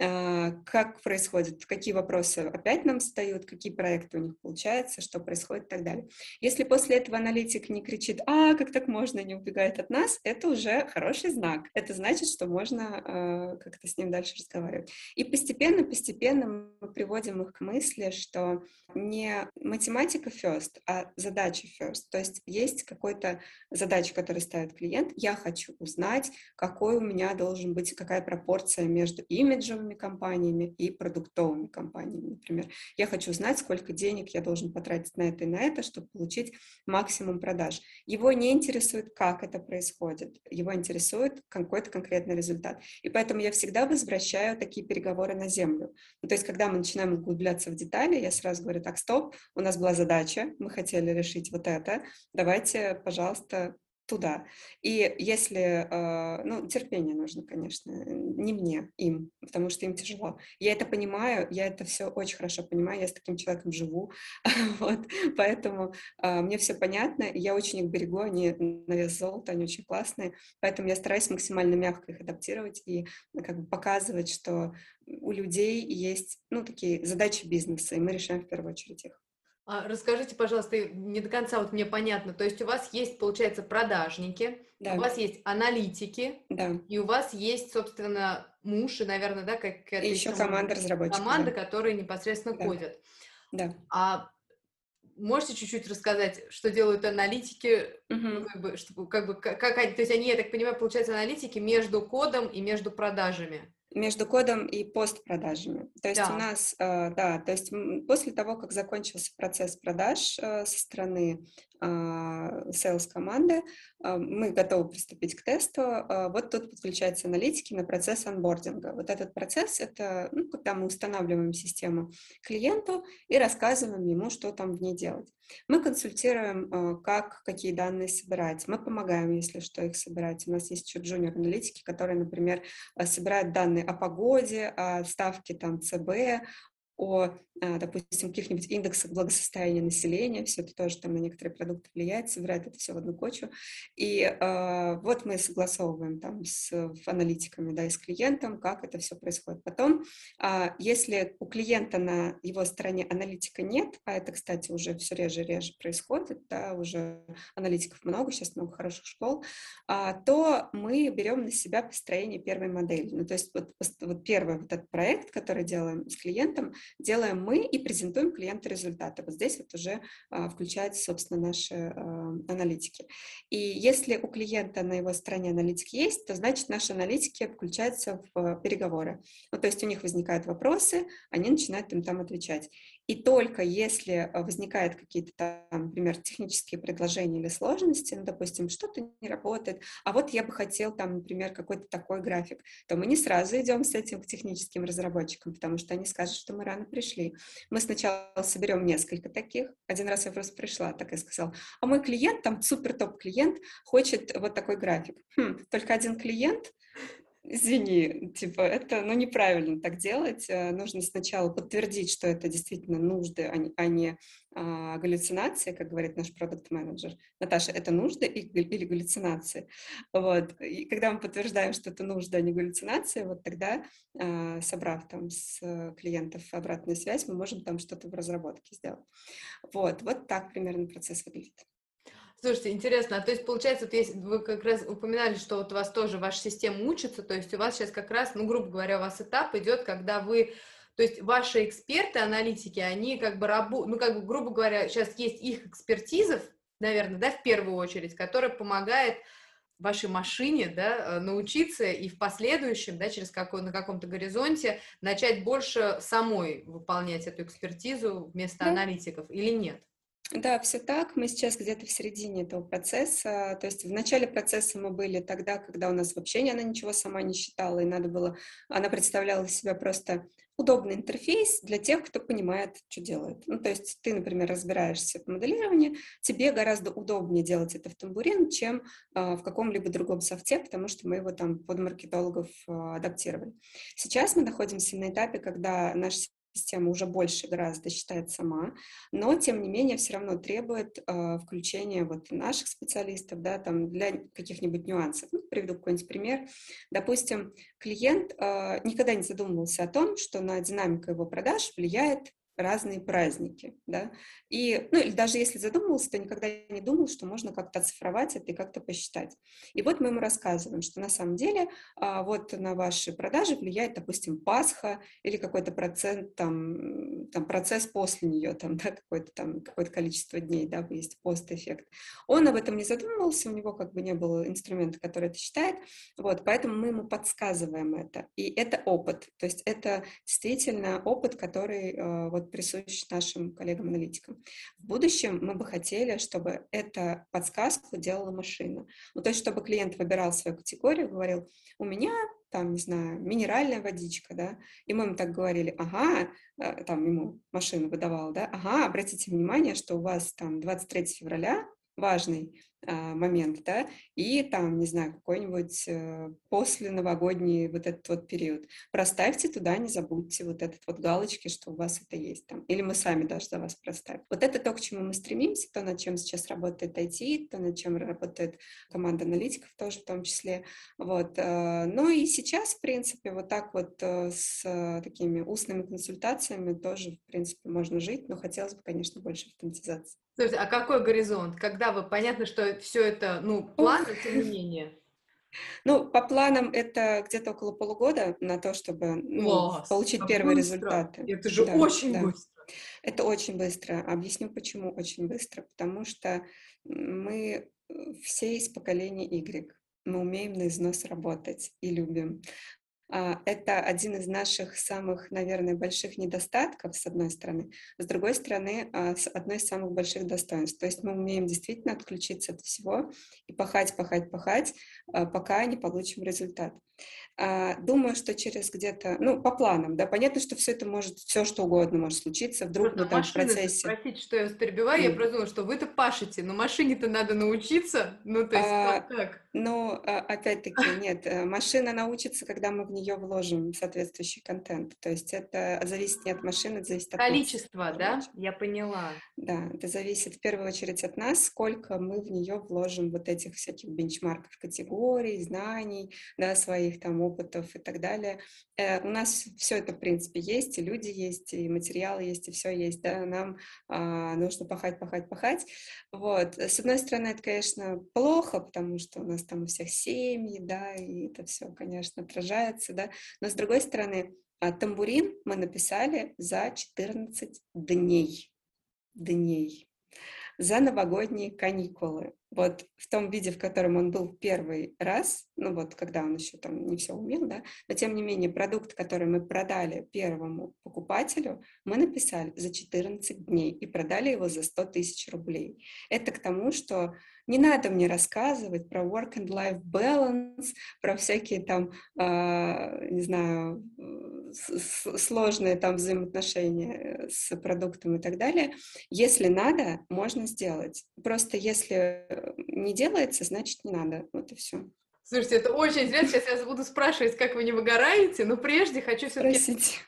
а, как происходит, какие вопросы опять нам встают, какие проекты у них получаются, что происходит и так далее. Если после этого аналитик не кричит, а, как так можно, не убегает от нас, это уже хороший знак. Это значит, что можно как-то с ним дальше разговаривать. И постепенно, постепенно мы приводим их к мысли, что что не математика first, а задача first. То есть есть какой-то задача, которую ставит клиент. Я хочу узнать, какой у меня должен быть, какая пропорция между имиджевыми компаниями и продуктовыми компаниями, например. Я хочу знать, сколько денег я должен потратить на это и на это, чтобы получить максимум продаж. Его не интересует, как это происходит. Его интересует какой-то конкретный результат. И поэтому я всегда возвращаю такие переговоры на землю. Ну, то есть, когда мы начинаем углубляться в детали, я сразу говорю, так, стоп, у нас была задача, мы хотели решить вот это, давайте, пожалуйста, туда. И если, э, ну, терпение нужно, конечно, не мне, им, потому что им тяжело. Я это понимаю, я это все очень хорошо понимаю, я с таким человеком живу, вот, поэтому э, мне все понятно, я очень их берегу, они на вес золота, они очень классные, поэтому я стараюсь максимально мягко их адаптировать и как бы показывать, что у людей есть, ну, такие задачи бизнеса, и мы решаем в первую очередь их. А расскажите, пожалуйста, не до конца вот мне понятно. То есть у вас есть, получается, продажники, Да, у вас есть аналитики, да. и у вас есть, собственно, муж и, наверное, да, И какая-то еще команда разработчиков, команда, да. которые непосредственно Да, кодят. да. А можете чуть-чуть рассказать, что делают аналитики, ну, Мгм. как бы, чтобы, как бы, ка- как они, то есть они, я так понимаю, получается, аналитики между кодом и между продажами. Между кодом и постпродажами. То есть у Да, нас, э, да, то есть после того, как закончился процесс продаж э, со стороны а, sales команды, мы готовы приступить к тесту. Вот тут подключаются аналитики на процесс анбординга. Вот этот процесс– это ну, когда мы устанавливаем систему клиенту и рассказываем ему, что там в ней делать. Мы консультируем, э, как, какие данные собирать. Мы помогаем, если что, их собирать. У нас есть еще джуниор-аналитики, которые, например, э, собирают данные о погоде, о ставке там ЦБ, о, а, допустим, каких-нибудь индексах благосостояния населения, все это тоже там на некоторые продукты влияет, собирает это все в одну кучу. И э, вот мы согласовываем там с аналитиками, да, и с клиентом, как это все происходит. Потом, а, если у клиента на его стороне аналитика нет, а это, кстати, уже все реже и реже происходит, да, уже аналитиков много, сейчас много хороших школ, а, то мы берем на себя построение первой модели. Ну, то есть вот, вот первый вот этот проект, который делаем с клиентом, делаем мы и презентуем клиенту результаты. Вот здесь вот уже а, включаются, собственно, наши а, аналитики. И если у клиента на его стороне аналитик есть, то значит наши аналитики включаются в переговоры. Ну, то есть у них возникают вопросы, они начинают им там отвечать. И только если возникают какие-то там, например, технические предложения или сложности, ну, допустим, что-то не работает, а вот я бы хотел там, например, какой-то такой график, то мы не сразу идем с этим к техническим разработчикам, потому что они скажут, что мы рано пришли. Мы сначала соберем несколько таких. Один раз я просто пришла, так и сказала, а мой клиент, там супер топ-клиент, хочет вот такой график. Хм, только один клиент, Извини, типа, это, ну, неправильно так делать. Э, Нужно сначала подтвердить, что это действительно нужды, а не, а а, галлюцинации, как говорит наш продукт-менеджер. Наташа, это нужды или галлюцинации? Вот. И когда мы подтверждаем, что это нужда, а не галлюцинации, вот тогда, а, собрав там с э, клиентов обратную связь, мы можем там что-то в разработке сделать. Вот, вот так примерно процесс выглядит. Слушайте, интересно, а то есть, получается, вот есть, вы как раз упоминали, что вот у вас тоже ваша система учится, то есть у вас сейчас как раз, ну, грубо говоря, у вас этап идет, когда вы, то есть ваши эксперты, аналитики, они как бы работают, ну, как бы, грубо говоря, сейчас есть их экспертиза, наверное, да, в первую очередь, которая помогает вашей машине, да, э, научиться и в последующем, да, через какой, на каком-то горизонте начать больше самой выполнять эту экспертизу вместо Да, аналитиков или нет? Да, все так. Мы сейчас где-то в середине этого процесса. То есть в начале процесса мы были тогда, когда у нас вообще она ничего сама не считала, и надо было... Она представляла из себя просто удобный интерфейс для тех, кто понимает, что делает. Ну, то есть ты, например, разбираешься в моделировании, тебе гораздо удобнее делать это в Тамбурин, чем а, в каком-либо другом софте, потому что мы его там под маркетологов а, адаптировали. Сейчас мы находимся на этапе, когда наша система уже больше гораздо считает сама, но, тем не менее, все равно требует э, включения вот наших специалистов, да, там, для каких-нибудь нюансов. Ну, приведу какой-нибудь пример. Допустим, клиент э, никогда не задумывался о том, что на динамику его продаж влияет разные праздники, да, и, ну, или даже если задумывался, то никогда не думал, что можно как-то оцифровать это и как-то посчитать. И вот мы ему рассказываем, что на самом деле а, вот на ваши продажи влияет, допустим, Пасха или какой-то процент, там, там процесс после нее, там, да, какое-то там, какое-то количество дней, да, есть пост-эффект. Он об этом не задумывался, у него как бы не было инструмента, который это считает, вот, поэтому мы ему подсказываем это, и это опыт, то есть это действительно опыт, который э, вот присущ нашим коллегам-аналитикам. В будущем мы бы хотели, чтобы эту подсказку делала машина. Ну, то есть, чтобы клиент выбирал свою категорию, говорил, у меня там, не знаю, минеральная водичка, да, и мы ему так говорили, ага, э, там ему машину выдавала, да, ага, обратите внимание, что у вас там 23 февраля важный момент, да, и там, не знаю, какой-нибудь э, после новогодний вот этот вот период. Проставьте туда, не забудьте вот этот вот галочки, что у вас это есть там. Или мы сами даже за вас проставим. Вот это то, к чему мы стремимся, то, над чем сейчас работает IT, то, над чем работает команда аналитиков тоже в том числе. Вот. Э, ну и сейчас, в принципе, вот так вот э, с такими устными консультациями тоже, в принципе, можно жить, но хотелось бы, конечно, больше автоматизации. Слушайте, а какой горизонт? Когда вы, понятно, что все это, ну, план, тем не менее. Ну, по планам это где-то около полугода на то, чтобы ну, получить первые быстро. результаты. Это же да, очень да. быстро. Это очень быстро. Объясню, почему очень быстро. Потому что мы все из поколения Y. Мы умеем на износ работать и любим. А, это один из наших самых, наверное, больших недостатков, с одной стороны. С другой стороны, а, одно из самых больших достоинств. То есть мы умеем действительно отключиться от всего и пахать, пахать, пахать, а, пока не получим результат. Думаю, что через где-то, ну, по планам, да, понятно, что все это может, все что угодно может случиться, вдруг вы там в процессе... Спросить, что я вас перебиваю, mm. я просто думала, что вы-то пашете, но машине-то надо научиться, ну, то есть а, как? Ну, опять-таки, нет, э, машина научится, когда мы в нее вложим соответствующий контент, то есть это зависит не от машины, это зависит от Количество, нас, да? Я поняла. Да, это зависит в первую очередь от нас, сколько мы в нее вложим вот этих всяких бенчмарков, категорий, знаний, да, своих там опытов и так далее. Э, у нас все это, в принципе, есть, и люди есть, и материалы есть, и все есть, да, нам а, нужно пахать, пахать, пахать. Вот. С одной стороны, это, конечно, плохо, потому что у нас там у всех семьи, да, и это все, конечно, отражается, да, но с другой стороны, а, тамбурин мы написали за 14 дней. Дней за новогодние каникулы. Вот в том виде, в котором он был первый раз, ну вот когда он еще там не все умел, да, но тем не менее продукт, который мы продали первому покупателю, мы написали за 14 дней и продали его за 100 тысяч рублей. Это к тому, что не надо мне рассказывать про work and life balance, про всякие там, э, не знаю, сложные там взаимоотношения с продуктом и так далее. Если надо, можно сделать. Просто если не делается, значит не надо. Вот и все. Слушайте, это очень интересно. Сейчас я буду спрашивать, как вы не выгораете, но прежде хочу все-таки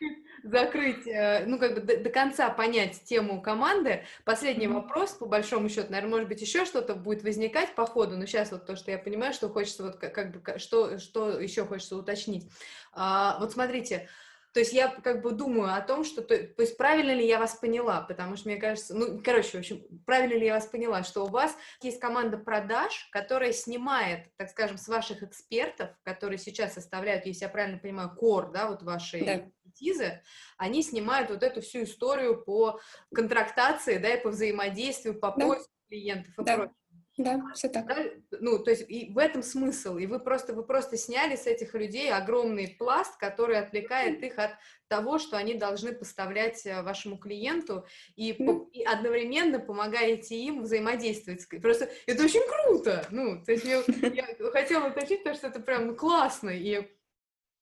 закрыть, э, ну, как бы до, до конца понять тему команды. Последний mm-hmm. вопрос, по большому счету, наверное, может быть, еще что-то будет возникать по ходу, но сейчас вот то, что я понимаю, что хочется вот как, как бы, что, что еще хочется уточнить. А, вот смотрите, то есть я как бы думаю о том, что, то, то есть правильно ли я вас поняла, потому что мне кажется, ну, короче, в общем, правильно ли я вас поняла, что у вас есть команда продаж, которая снимает, так скажем, с ваших экспертов, которые сейчас составляют, если я правильно понимаю, кор, да, вот вашей да. экспертизы, они снимают вот эту всю историю по контрактации, да, и по взаимодействию, по да. поиску клиентов и да. прочее. Да, все так. Да? Ну, то есть и в этом смысл. И вы просто, вы просто сняли с этих людей огромный пласт, который отвлекает их от того, что они должны поставлять э, вашему клиенту, и, mm. и одновременно помогаете им взаимодействовать. Просто это очень круто. Ну, то есть я, я хотела уточнить, потому что это прям классно. И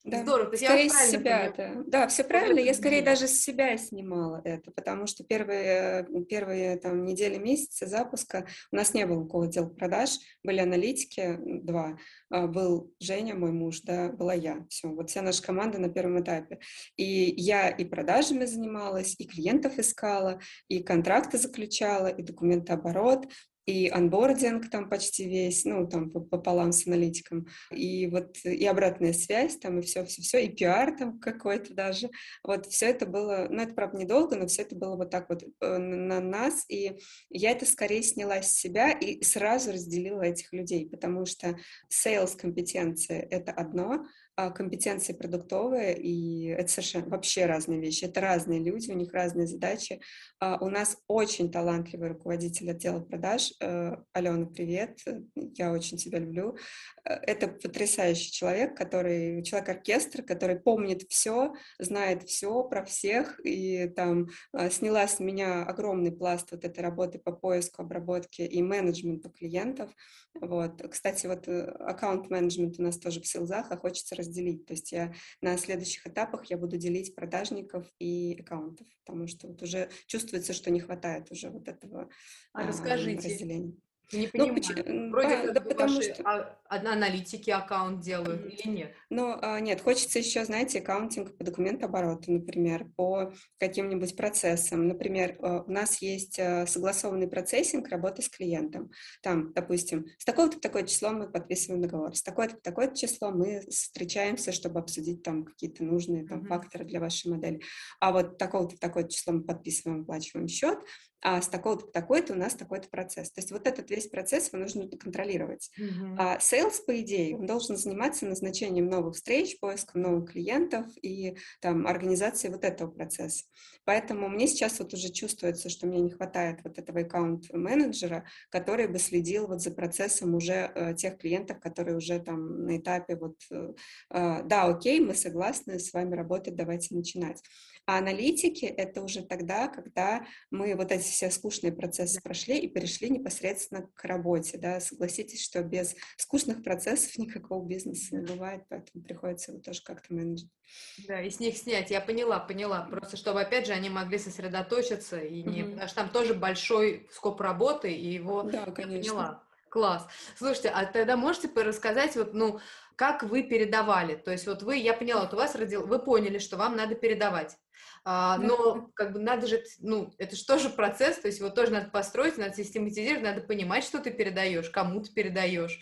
да. Здорово. То скорее с себя это. Да, все правильно. Я скорее даже с себя снимала это, потому что первые, первые там, недели, месяца запуска у нас не было никакого отдела продаж, были аналитики, два. А, был Женя, мой муж, да, была я. Все, вот вся наша команда на первом этапе. И я и продажами занималась, и клиентов искала, и контракты заключала, и документооборот, и анбординг там почти весь, ну, там пополам с аналитиком, и вот и обратная связь там, и все-все-все, и пиар там какой-то даже. Вот все это было, ну, это, правда, недолго, но все это было вот так вот э, на нас, и я это скорее сняла с себя и сразу разделила этих людей, потому что sales компетенция — это одно, компетенции продуктовые, и это совершенно вообще разные вещи. Это разные люди, у них разные задачи. А, у нас очень талантливый руководитель отдела продаж. Э, Алена, привет, я очень тебя люблю. Э, это потрясающий человек, который, человек-оркестр, который помнит все, знает все про всех, и там а, сняла с меня огромный пласт вот этой работы по поиску, обработке и менеджменту клиентов. Вот. Кстати, вот э, аккаунт-менеджмент у нас тоже в Силзах, а хочется разделить. То есть я на следующих этапах я буду делить продажников и аккаунтов, потому что вот уже чувствуется, что не хватает уже вот этого а, расскажите, разделения. Не понимаю. Ну, Вроде а, как да, потому ваши что... а, аналитики аккаунт делают или нет? Ну, а, нет, хочется еще, знаете, аккаунтинг по документообороту, например, по каким-нибудь процессам. Например, а, у нас есть а, согласованный процессинг работы с клиентом. Там, допустим, с такого-то такое число мы подписываем договор, с такое-то такое число мы встречаемся, чтобы обсудить там какие-то нужные там, mm-hmm. факторы для вашей модели. А вот такого-то такое число мы подписываем, оплачиваем счет, а с такого-то такой-то у нас такой-то процесс. То есть вот этот весь процесс его нужно контролировать. Mm-hmm. А sales, по идее, он должен заниматься назначением новых встреч, поиском новых клиентов и там организацией вот этого процесса. Поэтому мне сейчас вот уже чувствуется, что мне не хватает вот этого аккаунт-менеджера, который бы следил вот за процессом уже э, тех клиентов, которые уже там на этапе вот, э, э, да, окей, мы согласны с вами работать, давайте начинать. А аналитики — это уже тогда, когда мы вот эти все скучные процессы прошли и перешли непосредственно к работе. Да? Согласитесь, что без скучных процессов никакого бизнеса не бывает, поэтому приходится его тоже как-то менеджить. Да, и с них снять. Я поняла, поняла. Просто чтобы, опять же, они могли сосредоточиться, и не... Mm-hmm. потому что там тоже большой скоп работы, и его... Да, конечно. поняла. Класс. Слушайте, а тогда можете рассказать, вот, ну, как вы передавали? То есть вот вы, я поняла, вот у вас родил, вы поняли, что вам надо передавать. А, но как бы надо же, ну, это же тоже процесс, то есть его тоже надо построить, надо систематизировать, надо понимать, что ты передаешь, кому ты передаешь.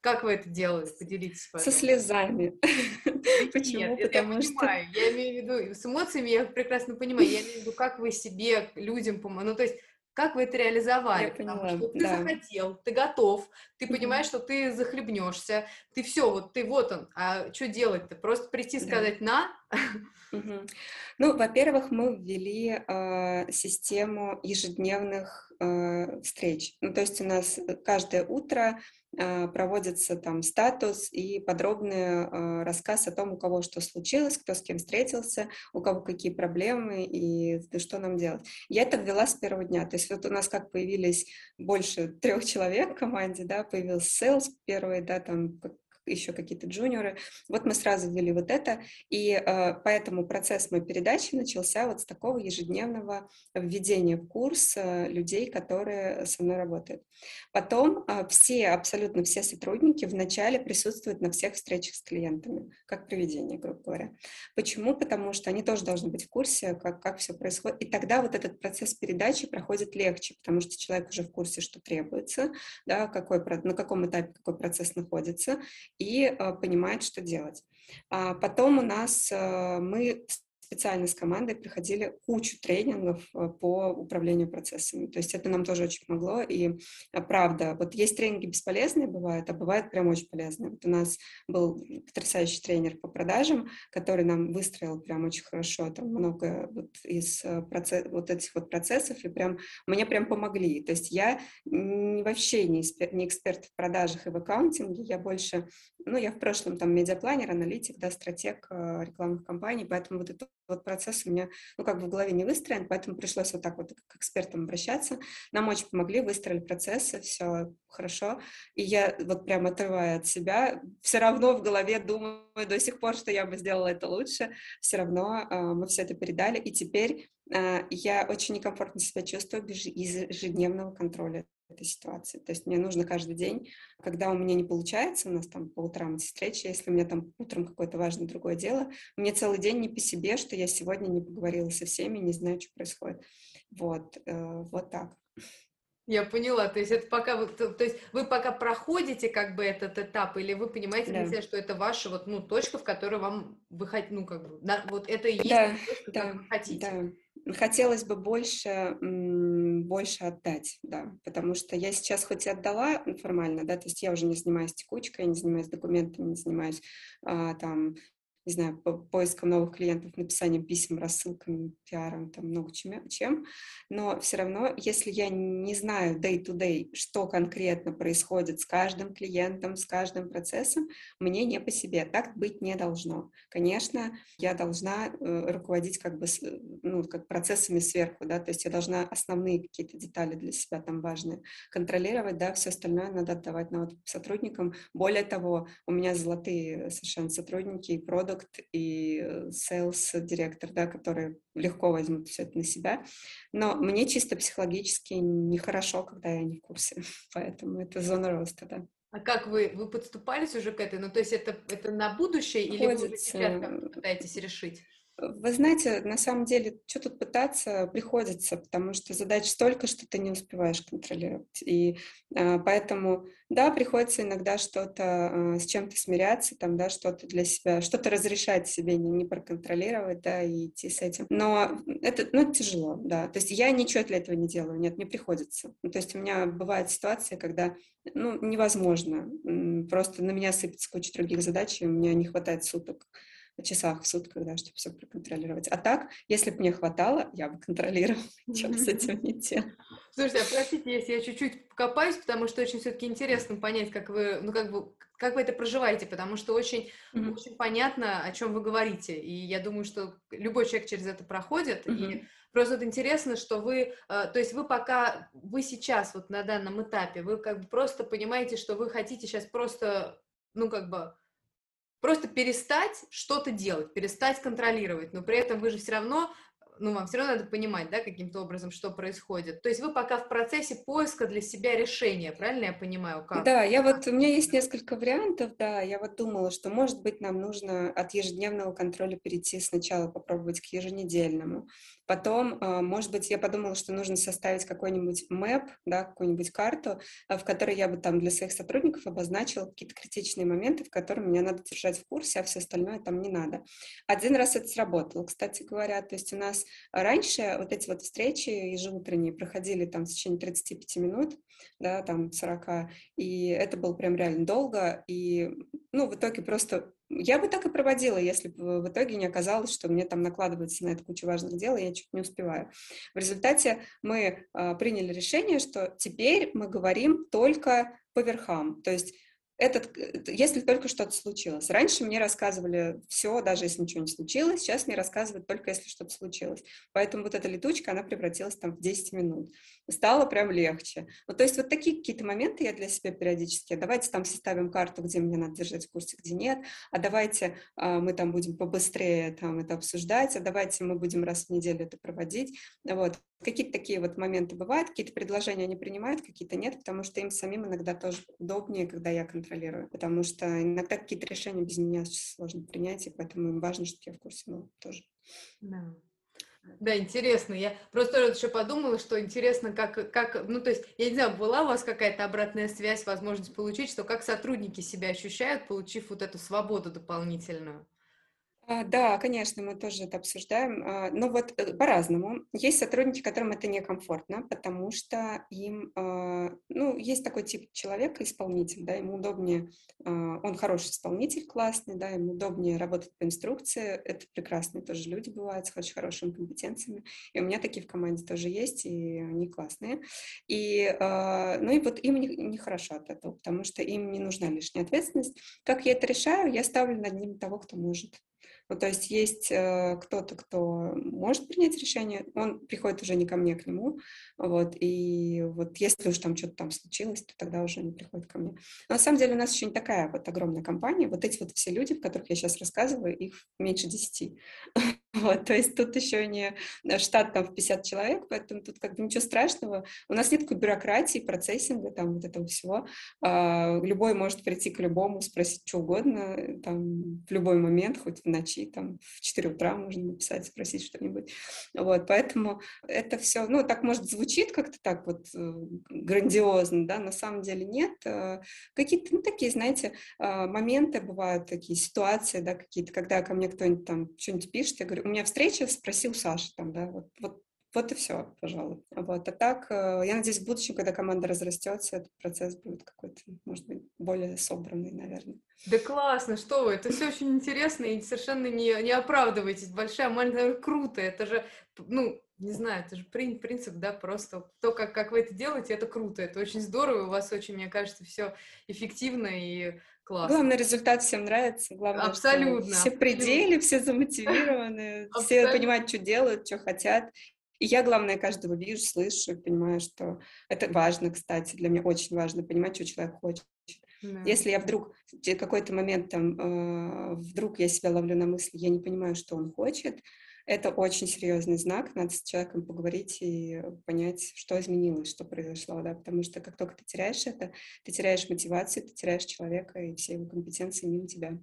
Как вы это делали? Поделитесь, пожалуйста. Со слезами. Почему? Нет, Потому я что... понимаю. Я имею в виду, с эмоциями я прекрасно понимаю. Я имею в виду, как вы себе, людям помогаете. Ну, то есть, как вы это реализовали? Я поняла, что ты да. захотел, ты готов, ты понимаешь, что ты захлебнешься, ты все, вот ты вот он, а что делать-то? Просто прийти сказать «на»? Ну, во-первых, мы ввели э, систему ежедневных э, встреч. Ну, то есть у нас каждое утро э, проводится там статус и подробный э, рассказ о том, у кого что случилось, кто с кем встретился, у кого какие проблемы и что нам делать. Я это ввела с первого дня. То есть вот у нас как появились больше трех человек в команде, да, появился sales первый, да, там еще какие-то джуниоры. Вот мы сразу ввели вот это, и э, поэтому процесс моей передачи начался вот с такого ежедневного введения в курс э, людей, которые со мной работают. Потом э, все, абсолютно все сотрудники вначале присутствуют на всех встречах с клиентами, как проведение, грубо говоря. Почему? Потому что они тоже должны быть в курсе, как, как все происходит. И тогда вот этот процесс передачи проходит легче, потому что человек уже в курсе, что требуется, да, какой, на каком этапе какой процесс находится, и э, понимает, что делать. А потом у нас э, мы специально с командой проходили кучу тренингов э, по управлению процессами. То есть это нам тоже очень помогло. И правда, вот есть тренинги бесполезные бывают, а бывают прям очень полезные. Вот у нас был потрясающий тренер по продажам, который нам выстроил прям очень хорошо там много вот из процесс, вот этих вот процессов, и прям мне прям помогли. То есть я вообще не эксперт, не эксперт в продажах и в аккаунтинге, я больше ну, я в прошлом там медиапланер, аналитик, да, стратег э, рекламных кампаний, поэтому вот этот вот процесс у меня, ну, как бы в голове не выстроен, поэтому пришлось вот так вот к экспертам обращаться. Нам очень помогли, выстроили процессы, все хорошо. И я вот прям отрывая от себя, все равно в голове думаю до сих пор, что я бы сделала это лучше, все равно э, мы все это передали, и теперь э, я очень некомфортно себя чувствую без ежедневного контроля этой ситуации. То есть мне нужно каждый день, когда у меня не получается, у нас там по утрам эти встречи, если у меня там утром какое-то важное другое дело, мне целый день не по себе, что я сегодня не поговорила со всеми, не знаю, что происходит. Вот, э, вот так. Я поняла, то есть это пока вы, то, то есть вы пока проходите как бы этот этап, или вы понимаете да. себя, что это ваша вот ну точка, в которой вам вы хотите, ну как бы, да, вот это и есть да, точка, да, вы хотите. Да хотелось бы больше, больше отдать, да, потому что я сейчас хоть и отдала формально, да, то есть я уже не занимаюсь текучкой, не занимаюсь документами, не занимаюсь а, там не знаю, по поиском новых клиентов, написанием писем, рассылками, пиаром, там много чем, чем. Но все равно, если я не знаю day-to-day, что конкретно происходит с каждым клиентом, с каждым процессом, мне не по себе. Так быть не должно. Конечно, я должна э, руководить как бы ну, как процессами сверху, да, то есть я должна основные какие-то детали для себя там важные контролировать, да, все остальное надо отдавать на вот сотрудникам. Более того, у меня золотые совершенно сотрудники и продукты, продукт и sales директор, да, которые легко возьмут все это на себя. Но мне чисто психологически нехорошо, когда я не в курсе, поэтому это зона роста, да. А как вы, вы подступались уже к этой? Ну, то есть это, это на будущее или вы уже сейчас пытаетесь решить? Вы знаете, на самом деле, что тут пытаться, приходится, потому что задач столько, что ты не успеваешь контролировать. И э, поэтому, да, приходится иногда что-то э, с чем-то смиряться, там, да, что-то для себя, что-то разрешать себе не, не проконтролировать, да, и идти с этим. Но это, ну, это тяжело, да. То есть я ничего для этого не делаю, нет, мне приходится. Ну, то есть у меня бывает ситуация, когда, ну, невозможно, просто на меня сыпется куча других задач, и у меня не хватает суток часах в сутках, да, чтобы все проконтролировать. А так, если бы мне хватало, я бы контролировала, ничего с этим не делала. Слушайте, а простите, если я чуть-чуть покопаюсь, потому что очень все-таки интересно понять, как вы, ну, как бы, как вы это проживаете, потому что очень, mm-hmm. очень понятно, о чем вы говорите, и я думаю, что любой человек через это проходит, mm-hmm. и Просто вот интересно, что вы, э, то есть вы пока, вы сейчас вот на данном этапе, вы как бы просто понимаете, что вы хотите сейчас просто, ну как бы просто перестать что-то делать, перестать контролировать, но при этом вы же все равно ну, вам все равно надо понимать, да, каким-то образом, что происходит. То есть вы пока в процессе поиска для себя решения, правильно я понимаю, как? Да, я вот, у меня есть несколько вариантов, да, я вот думала, что, может быть, нам нужно от ежедневного контроля перейти сначала, попробовать к еженедельному, потом, а, может быть, я подумала, что нужно составить какой-нибудь мэп, да, какую-нибудь карту, а, в которой я бы там для своих сотрудников обозначила какие-то критичные моменты, в которых меня надо держать в курсе, а все остальное там не надо. Один раз это сработало, кстати говоря, то есть у нас раньше вот эти вот встречи ежеутренние проходили там в течение 35 минут, да, там 40, и это было прям реально долго, и, ну, в итоге просто я бы так и проводила, если бы в итоге не оказалось, что мне там накладывается на это куча важных дел, и я чуть не успеваю. В результате мы э, приняли решение, что теперь мы говорим только по верхам, то есть этот, э, если только что-то случилось. Раньше мне рассказывали все, даже если ничего не случилось, сейчас мне рассказывают только если что-то случилось. Поэтому вот эта летучка, она превратилась там в 10 минут. Стало прям легче. Ну, то есть вот такие какие-то моменты я для себя периодически, давайте там составим карту, где мне надо держать в курсе, где нет, а давайте а, мы там будем побыстрее там это обсуждать, а давайте мы будем раз в неделю это проводить. Вот. Какие-то такие вот моменты бывают, какие-то предложения они принимают, какие-то нет, потому что им самим иногда тоже удобнее, когда я контролирую, потому что иногда какие-то решения без меня сложно принять, и поэтому им важно, чтобы я в курсе была тоже. Да. Да, интересно. Я просто еще подумала, что интересно, как, как, ну, то есть, я не знаю, была у вас какая-то обратная связь, возможность получить, что как сотрудники себя ощущают, получив вот эту свободу дополнительную? А, да, конечно, мы тоже это обсуждаем. А, но вот э, по-разному. Есть сотрудники, которым это некомфортно, потому что им, а, ну, есть такой тип человека, исполнитель, да, ему удобнее, он хороший исполнитель, классный, да, ему удобнее работать по инструкции. Это прекрасные тоже люди бывают с очень хорошими компетенциями. И у меня такие в команде тоже есть, и они классные. И, ну и вот им нехорошо не от этого, потому что им не нужна лишняя ответственность. Как я это решаю? Я ставлю над ним того, кто может. Ну, то есть есть э, кто-то, кто может принять решение, он приходит уже не ко мне, а к нему, вот, и вот если уж там что-то там случилось, то тогда уже не приходит ко мне. Но на самом деле у нас еще не такая вот огромная компания, вот эти вот все люди, в которых я сейчас рассказываю, их меньше десяти. Вот, то есть тут еще не э, штат там в 50 человек, поэтому тут как бы ничего страшного. У нас нет такой бюрократии, процессинга, там вот этого всего. А, любой может прийти к любому, спросить что угодно, э, там в любой момент, хоть в ночи, там в 4 утра можно написать, спросить что-нибудь. Вот, поэтому это все, ну, так может звучит как-то так вот э, грандиозно, да, на самом деле нет. Какие-то, ну, такие, знаете, моменты бывают, такие ситуации, да, какие-то, когда ко мне кто-нибудь там что-нибудь пишет, я говорю, у меня встреча, спросил Саша там, да, вот, вот, вот и все, пожалуй. Вот, а так, э, я надеюсь, в будущем, когда команда разрастется, этот процесс будет какой-то, может быть, более собранный, наверное. Да классно, что вы, это все очень интересно и совершенно не, не оправдываетесь. Большая, маленькая, круто, это же, ну, не знаю, это же принцип, да, просто то, как, как вы это делаете, это круто, это очень здорово, у вас очень, мне кажется, все эффективно и классно. Главный результат всем нравится, главное, абсолютно, все пределы, все замотивированы, все понимают, что делают, что хотят. И я, главное, каждого вижу, слышу, понимаю, что это важно, кстати, для меня очень важно понимать, что человек хочет. Да. Если я вдруг в какой-то момент там, э, вдруг я себя ловлю на мысли, я не понимаю, что он хочет, это очень серьезный знак, надо с человеком поговорить и понять, что изменилось, что произошло, да, потому что как только ты теряешь это, ты теряешь мотивацию, ты теряешь человека и все его компетенции мимо тебя.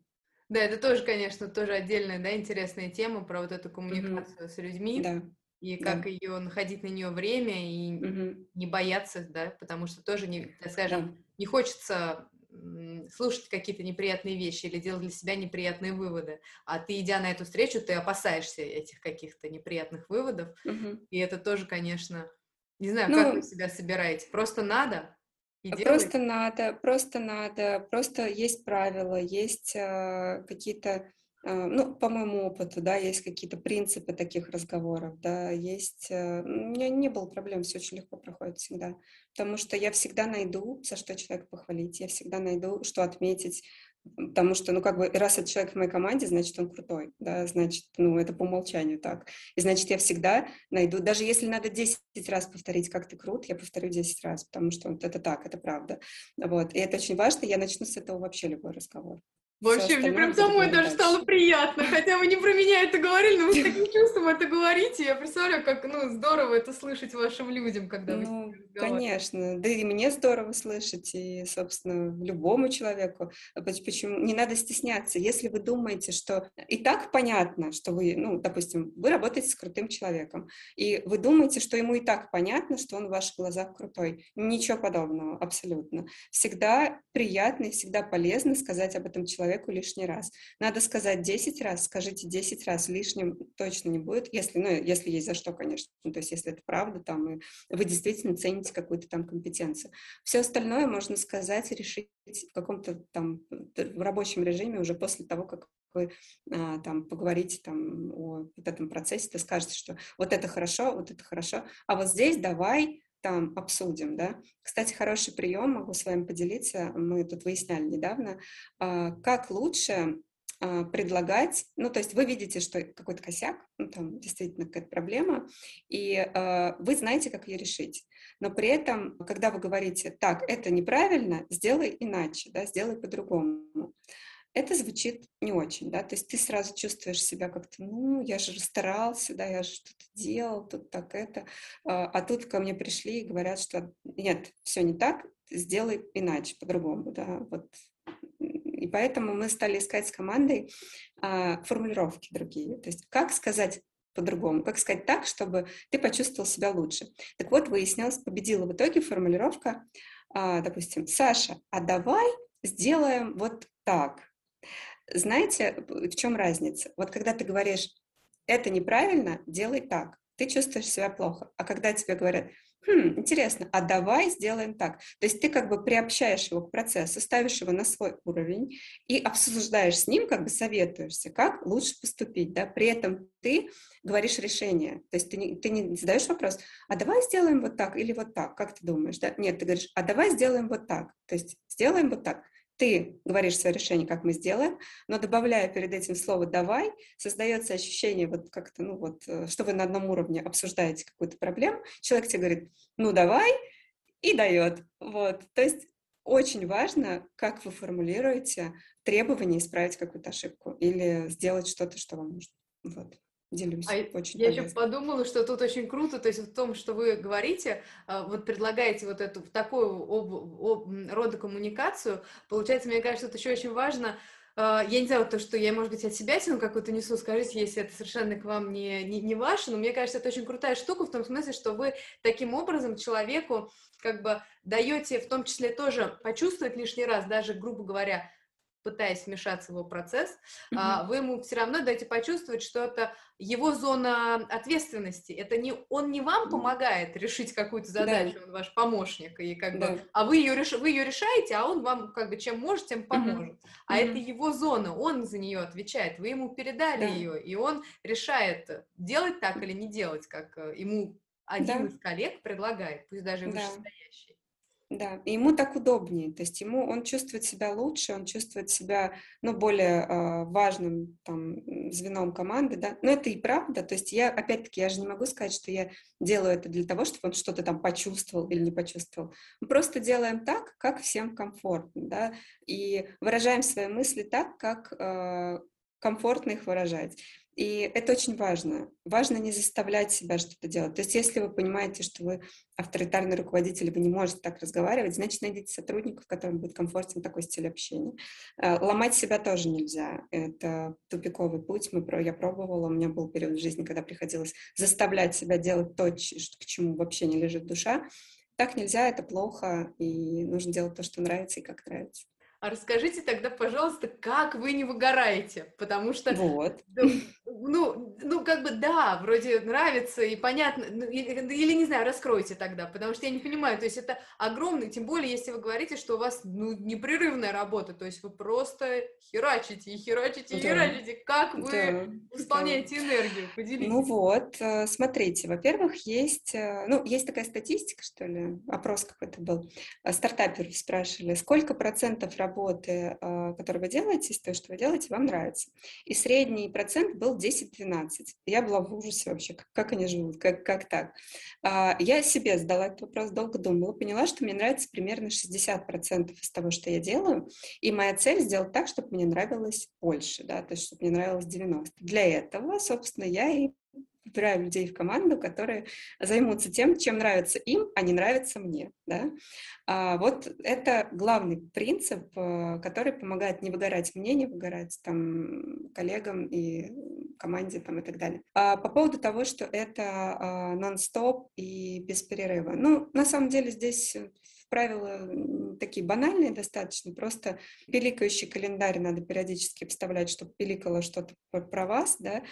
Да, это тоже, конечно, тоже отдельная, да, интересная тема про вот эту коммуникацию mm-hmm. с людьми. Да. И как да. ее находить на нее время и mm-hmm. не бояться, да, потому что тоже, не, так скажем, да. не хочется слушать какие-то неприятные вещи или делать для себя неприятные выводы. А ты, идя на эту встречу, ты опасаешься этих каких-то неприятных выводов. Угу. И это тоже, конечно, не знаю, ну, как вы себя собираете. Просто надо. И просто делать. надо, просто надо, просто есть правила, есть э, какие-то ну, по моему опыту, да, есть какие-то принципы таких разговоров, да, есть... Э, у меня не было проблем, все очень легко проходит всегда, потому что я всегда найду, за что человека похвалить, я всегда найду, что отметить, потому что, ну, как бы, раз этот человек в моей команде, значит, он крутой, да, значит, ну, это по умолчанию так. И значит, я всегда найду, даже если надо 10 раз повторить, как ты крут, я повторю 10 раз, потому что вот это так, это правда. Вот, и это очень важно, я начну с этого вообще любой разговор. Вообще, мне прям самой даже стало приятно, хотя вы не про меня это говорили, но вы с таким чувством это говорите, я представляю, как, ну, здорово это слышать вашим людям, когда ну, вы конечно, да и мне здорово слышать, и, собственно, любому человеку, почему, не надо стесняться, если вы думаете, что и так понятно, что вы, ну, допустим, вы работаете с крутым человеком, и вы думаете, что ему и так понятно, что он в ваших глазах крутой, ничего подобного, абсолютно. Всегда приятно и всегда полезно сказать об этом человеку лишний раз. Надо сказать 10 раз, скажите 10 раз, лишним точно не будет, если, ну, если есть за что, конечно, ну, то есть если это правда, там, и вы действительно цените какую-то там компетенцию. Все остальное можно сказать решить в каком-то там в рабочем режиме уже после того, как вы а, там поговорите там о вот этом процессе, ты скажете, что вот это хорошо, вот это хорошо, а вот здесь давай там обсудим, да. Кстати, хороший прием, могу с вами поделиться, мы тут выясняли недавно, а, как лучше предлагать, ну, то есть вы видите, что какой-то косяк, ну, там действительно какая-то проблема, и э, вы знаете, как ее решить. Но при этом, когда вы говорите, так, это неправильно, сделай иначе, да, сделай по-другому, это звучит не очень, да, то есть ты сразу чувствуешь себя как-то, ну, я же старался, да, я же что-то делал, тут так это, а, а тут ко мне пришли и говорят, что нет, все не так, сделай иначе, по-другому, да, вот. И поэтому мы стали искать с командой а, формулировки другие, то есть как сказать по-другому, как сказать так, чтобы ты почувствовал себя лучше. Так вот, выяснилось, победила в итоге формулировка, а, допустим, Саша, а давай сделаем вот так, знаете, в чем разница? Вот когда ты говоришь, это неправильно, делай так, ты чувствуешь себя плохо. А когда тебе говорят, хм, интересно, а давай сделаем так. То есть ты как бы приобщаешь его к процессу, ставишь его на свой уровень и обсуждаешь с ним, как бы советуешься, как лучше поступить, да, при этом ты говоришь решение, то есть ты не, ты не задаешь вопрос, а давай сделаем вот так или вот так, как ты думаешь, да? Нет, ты говоришь, а давай сделаем вот так, то есть сделаем вот так ты говоришь свое решение, как мы сделаем, но добавляя перед этим слово «давай», создается ощущение, вот как-то, ну вот, э, что вы на одном уровне обсуждаете какую-то проблему, человек тебе говорит «ну давай» и дает. Вот. То есть очень важно, как вы формулируете требование исправить какую-то ошибку или сделать что-то, что вам нужно. Вот делюсь. А очень я еще подумала, что тут очень круто, то есть в том, что вы говорите, а, вот предлагаете вот эту такую об, об, рода коммуникацию, получается, мне кажется, это еще очень важно, а, я не знаю, то, что я, может быть, от себя тяну какую-то несу, скажите, если это совершенно к вам не, не, не ваше, но мне кажется, это очень крутая штука в том смысле, что вы таким образом человеку как бы даете в том числе тоже почувствовать лишний раз, даже, грубо говоря, пытаясь вмешаться в его процесс, mm-hmm. вы ему все равно даете почувствовать, что это его зона ответственности. Это не он не вам помогает решить какую-то задачу, да. он ваш помощник, и как да. бы, а вы ее, реш, вы ее решаете, а он вам как бы чем может, тем поможет. Mm-hmm. А mm-hmm. это его зона, он за нее отвечает, вы ему передали да. ее, и он решает, делать так или не делать, как э, ему один да. из коллег предлагает, пусть даже да. вышестоящий. Да, и ему так удобнее, то есть ему он чувствует себя лучше, он чувствует себя, ну, более э, важным там звеном команды, да, но это и правда, то есть я, опять-таки, я же не могу сказать, что я делаю это для того, чтобы он что-то там почувствовал или не почувствовал, мы просто делаем так, как всем комфортно, да, и выражаем свои мысли так, как э, комфортно их выражать. И это очень важно. Важно не заставлять себя что-то делать. То есть если вы понимаете, что вы авторитарный руководитель, вы не можете так разговаривать, значит, найдите сотрудников, которым будет комфортен такой стиль общения. Э, ломать себя тоже нельзя. Это тупиковый путь. Мы, я пробовала, у меня был период в жизни, когда приходилось заставлять себя делать то, к чему вообще не лежит душа. Так нельзя, это плохо, и нужно делать то, что нравится и как нравится. А расскажите тогда, пожалуйста, как вы не выгораете, потому что... Вот. Ну, ну, как бы да, вроде нравится и понятно, ну, или, или не знаю, раскройте тогда, потому что я не понимаю, то есть это огромный, тем более, если вы говорите, что у вас ну, непрерывная работа, то есть вы просто херачите и херачите и да. херачите, как вы да. восполняете да. энергию, поделитесь. Ну вот, э, смотрите, во-первых, есть, э, ну, есть такая статистика, что ли, опрос какой-то был, э, стартаперов спрашивали, сколько процентов работы которую вы делаете, из того, что вы делаете, вам нравится. И средний процент был 10-12. Я была в ужасе вообще, как, как они живут, как, как так. А, я себе задала этот вопрос, долго думала, поняла, что мне нравится примерно 60% из того, что я делаю, и моя цель сделать так, чтобы мне нравилось больше, да, то есть чтобы мне нравилось 90%. Для этого, собственно, я и выбираю людей в команду, которые займутся тем, чем нравится им, а не нравится мне. Да? А вот это главный принцип, э, который помогает не выгорать мне, не выгорать там, коллегам и команде там, и так далее. А по поводу того, что это а, нон-стоп и без перерыва. Ну, на самом деле здесь правила такие банальные достаточно, просто пиликающий календарь надо периодически вставлять, чтобы пиликало что-то про вас, да,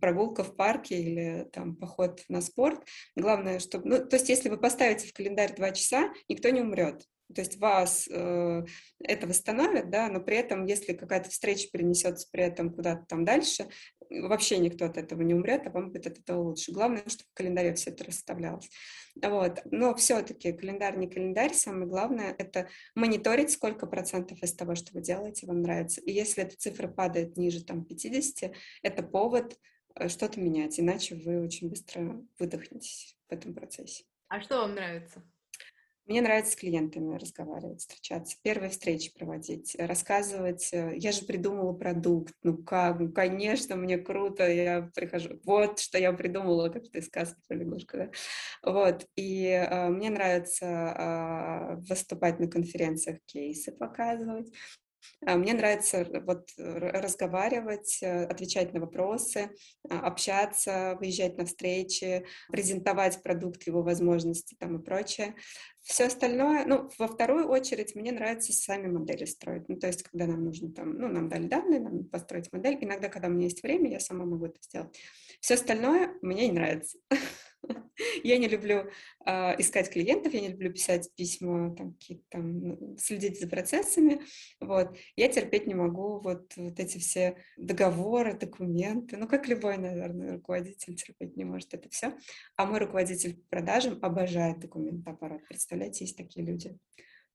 прогулка в парке или там поход на спорт. Главное, чтобы, ну, то есть если вы поставите в календарь два часа, никто не умрет. То есть вас э, это восстановит, да, но при этом, если какая-то встреча перенесется при этом куда-то там дальше, вообще никто от этого не умрет, а вам будет от этого лучше. Главное, чтобы в календаре все это расставлялось. Вот. Но все-таки календарь не календарь, самое главное — это мониторить, сколько процентов из того, что вы делаете, вам нравится. И если эта цифра падает ниже там, 50, это повод э, что-то менять, иначе вы очень быстро выдохнетесь в этом процессе. А что вам нравится? Мне нравится с клиентами разговаривать, встречаться, первые встречи проводить, рассказывать. Э, я же придумала продукт, ну как, ну конечно, мне круто, я прихожу, вот что я придумала, как ты сказка про лягушку, да? Вот, и э, мне нравится э, выступать на конференциях, кейсы показывать. А, мне нравится э, вот разговаривать, э, отвечать на вопросы, а, общаться, выезжать на встречи, презентовать продукт, его возможности там и прочее. Все остальное, ну, во вторую очередь, мне нравится сами модели строить. Ну, то есть, когда нам нужно там, ну, нам дали данные, нам построить модель. Иногда, когда у меня есть время, я сама могу это сделать. Все остальное мне не нравится. Я не люблю э, искать клиентов, я не люблю писать письма, там, какие-то там, следить за процессами. Вот. Я терпеть не могу вот, вот эти все договоры, документы. Ну, как любой, наверное, руководитель терпеть не может это все. А мой руководитель по продажам обожает документооборот. Представляете, есть такие люди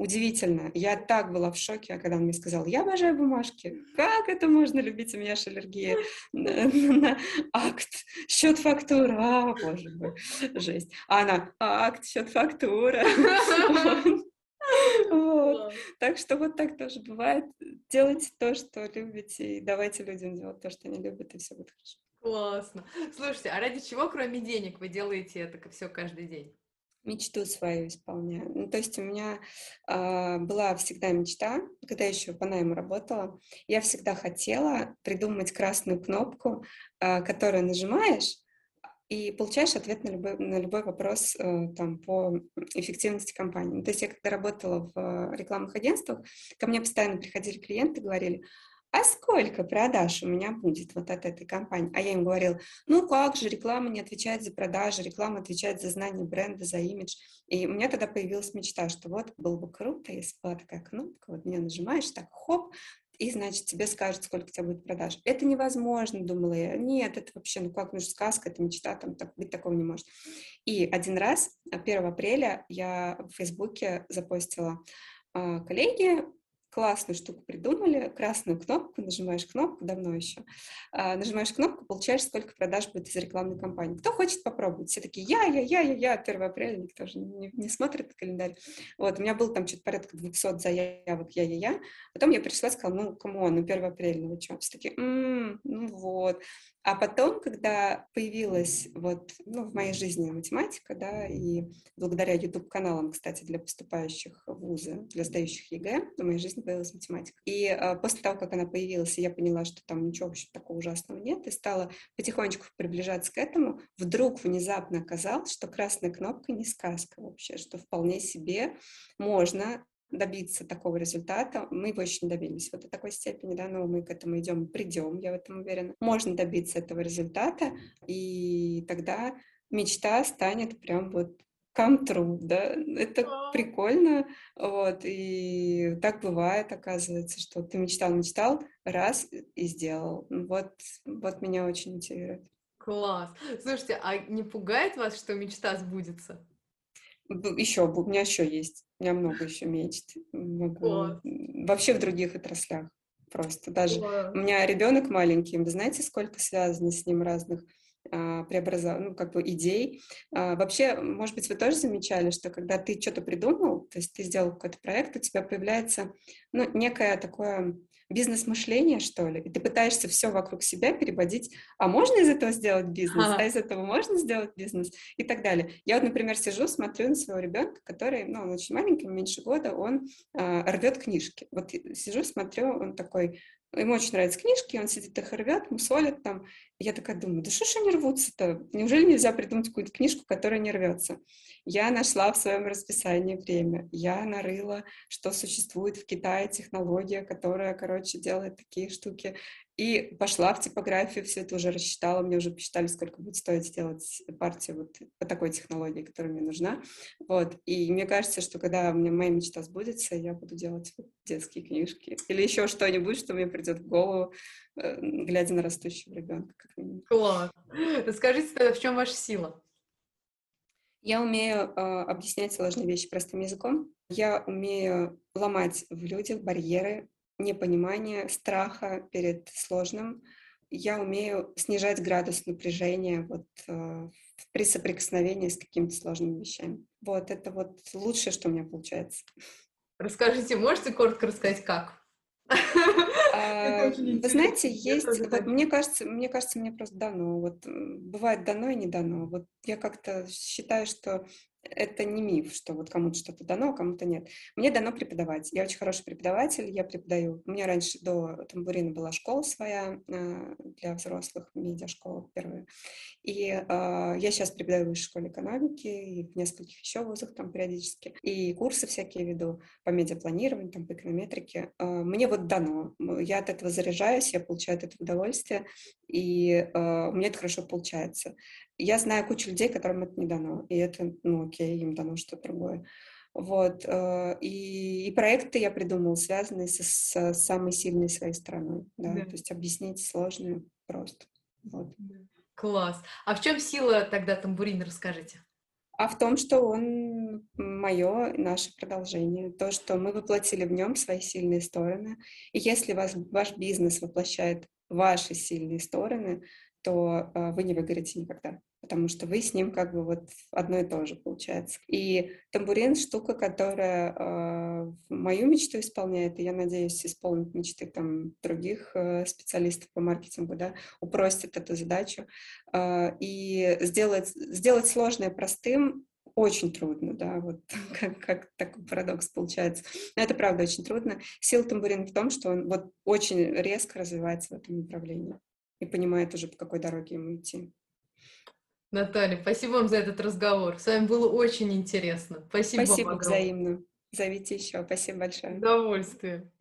удивительно. Я так была в шоке, когда он мне сказал, я обожаю бумажки. Как это можно любить? У меня же аллергия на, на акт, счет, фактура. А, боже мой, жесть. А она, акт, счет, фактура. Вот. Так что вот так тоже бывает. Делайте то, что любите, и давайте людям делать то, что они любят, и все будет хорошо. Классно. Слушайте, а ради чего, кроме денег, вы делаете это все каждый день? Мечту свою исполняю. Ну, то есть у меня э, была всегда мечта, когда еще по найму работала, я всегда хотела придумать красную кнопку, э, которую нажимаешь, и получаешь ответ на любой, на любой вопрос э, там, по эффективности компании. Ну, то есть я когда работала в рекламных агентствах, ко мне постоянно приходили клиенты, говорили, а сколько продаж у меня будет вот от этой компании? А я им говорила, ну как же, реклама не отвечает за продажи, реклама отвечает за знание бренда, за имидж. И у меня тогда появилась мечта, что вот было бы круто, если была такая кнопка, вот меня нажимаешь, так хоп, и, значит, тебе скажут, сколько у тебя будет продаж. Это невозможно, думала я. Нет, это вообще, ну как, ну сказка, это мечта, там так, быть такого не может. И один раз, 1 апреля, я в Фейсбуке запостила а, коллеги, классную штуку придумали, красную кнопку, нажимаешь кнопку, давно еще, а, нажимаешь кнопку, получаешь, сколько продаж будет из рекламной кампании. Кто хочет попробовать? Все такие, я, я, я, я, я, 1 апреля, никто же не, не смотрит календарь. Вот, у меня было там что-то порядка 200 заявок, я, я, я. Потом я пришла и сказала, ну, come on, ну, 1 апреля, ну, вы что? Все такие, м-м, ну, вот. А потом, когда появилась вот, ну, в моей жизни математика, да, и благодаря YouTube-каналам, кстати, для поступающих в вузы, для сдающих ЕГЭ, в моей жизни появилась математика. И а, после того, как она появилась, я поняла, что там ничего вообще такого ужасного нет, и стала потихонечку приближаться к этому, вдруг внезапно оказалось, что красная кнопка не сказка вообще, что вполне себе можно добиться такого результата. Мы его еще не добились вот до такой степени, да, но мы к этому идем придем, я в этом уверена. Можно добиться этого результата, и тогда мечта станет прям вот come true, да, это прикольно, вот, и так бывает, оказывается, что ты мечтал, мечтал, раз и сделал, вот, вот меня очень мотивирует. Класс. Слушайте, а не пугает вас, что мечта сбудется? Еще, у меня еще есть. У меня много еще мечт. Могу... Вообще в других отраслях. Просто даже у меня ребенок маленький, вы знаете, сколько связано с ним разных а, преобразований, ну, как бы идей. А, вообще, может быть, вы тоже замечали, что когда ты что-то придумал, то есть ты сделал какой-то проект, у тебя появляется, ну, некое такое бизнес-мышление, что ли, и ты пытаешься все вокруг себя переводить, а можно из этого сделать бизнес, а, а из этого можно сделать бизнес и так далее. Я вот, например, сижу, смотрю на своего ребенка, который, ну, он очень маленький, меньше года, он э, рвет книжки. Вот сижу, смотрю, он такой, ему очень нравятся книжки, он сидит их рвет, мусолит там. я такая думаю, да что ж они рвутся-то? Неужели нельзя придумать какую-то книжку, которая не рвется? Я нашла в своем расписании время, я нарыла, что существует в Китае технология, которая, короче, делает такие штуки. И пошла в типографию, все это уже рассчитала, мне уже посчитали, сколько будет стоить сделать партию вот по такой технологии, которая мне нужна. Вот. И мне кажется, что когда у меня моя мечта сбудется, я буду делать вот детские книжки или еще что-нибудь, что мне придет в голову, э, глядя на растущего ребенка. Как минимум. Класс. Расскажите тогда, в чем ваша сила? Я умею э, объяснять сложные вещи простым языком. Я умею ломать в людях барьеры, непонимания, страха перед сложным. Я умею снижать градус напряжения вот, э, при соприкосновении с какими-то сложными вещами. Вот это вот лучшее, что у меня получается. Расскажите, можете коротко рассказать, как? А, вы знаете, есть, вот мне кажется, мне кажется, мне просто дано. Вот бывает дано и не дано. Вот я как-то считаю, что это не миф, что вот кому-то что-то дано, а кому-то нет. Мне дано преподавать. Я очень хороший преподаватель, я преподаю. У меня раньше до тамбурина была школа своя э, для взрослых, медиашкола первая. И э, я сейчас преподаю в высшей школе экономики и в нескольких еще вузах там периодически. И курсы всякие веду по медиапланированию, там по эконометрике. Э, мне вот дано. Я от этого заряжаюсь, я получаю от этого удовольствие, и э, у меня это хорошо получается. Я знаю кучу людей, которым это не дано, и это, ну, окей, им дано что-то другое. Вот. Э, и, и проекты я придумала, связанные со, с самой сильной своей стороной. Да? Да. То есть объяснить сложное просто. Вот. Класс. А в чем сила тогда тамбурина, расскажите? А в том, что он мое, наше продолжение. То, что мы воплотили в нем свои сильные стороны. И если вас, ваш бизнес воплощает ваши сильные стороны, то э, вы не выгорите никогда, потому что вы с ним как бы вот одно и то же получается. И тамбурин — штука, которая э, мою мечту исполняет, и я надеюсь, исполнит мечты там других э, специалистов по маркетингу, да, упростит эту задачу. Э, и сделать, сделать сложное простым очень трудно, да, вот как, как такой парадокс получается. Но это правда очень трудно. Сила тамбурина в том, что он вот очень резко развивается в этом направлении и понимает уже, по какой дороге ему идти. Наталья, спасибо вам за этот разговор. С вами было очень интересно. Спасибо, спасибо вам взаимно. Зовите еще. Спасибо большое. Удовольствие.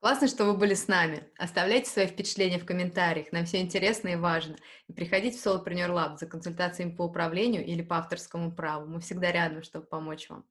Классно, что вы были с нами. Оставляйте свои впечатления в комментариях. Нам все интересно и важно. И приходите в Solopreneur Lab за консультациями по управлению или по авторскому праву. Мы всегда рядом, чтобы помочь вам.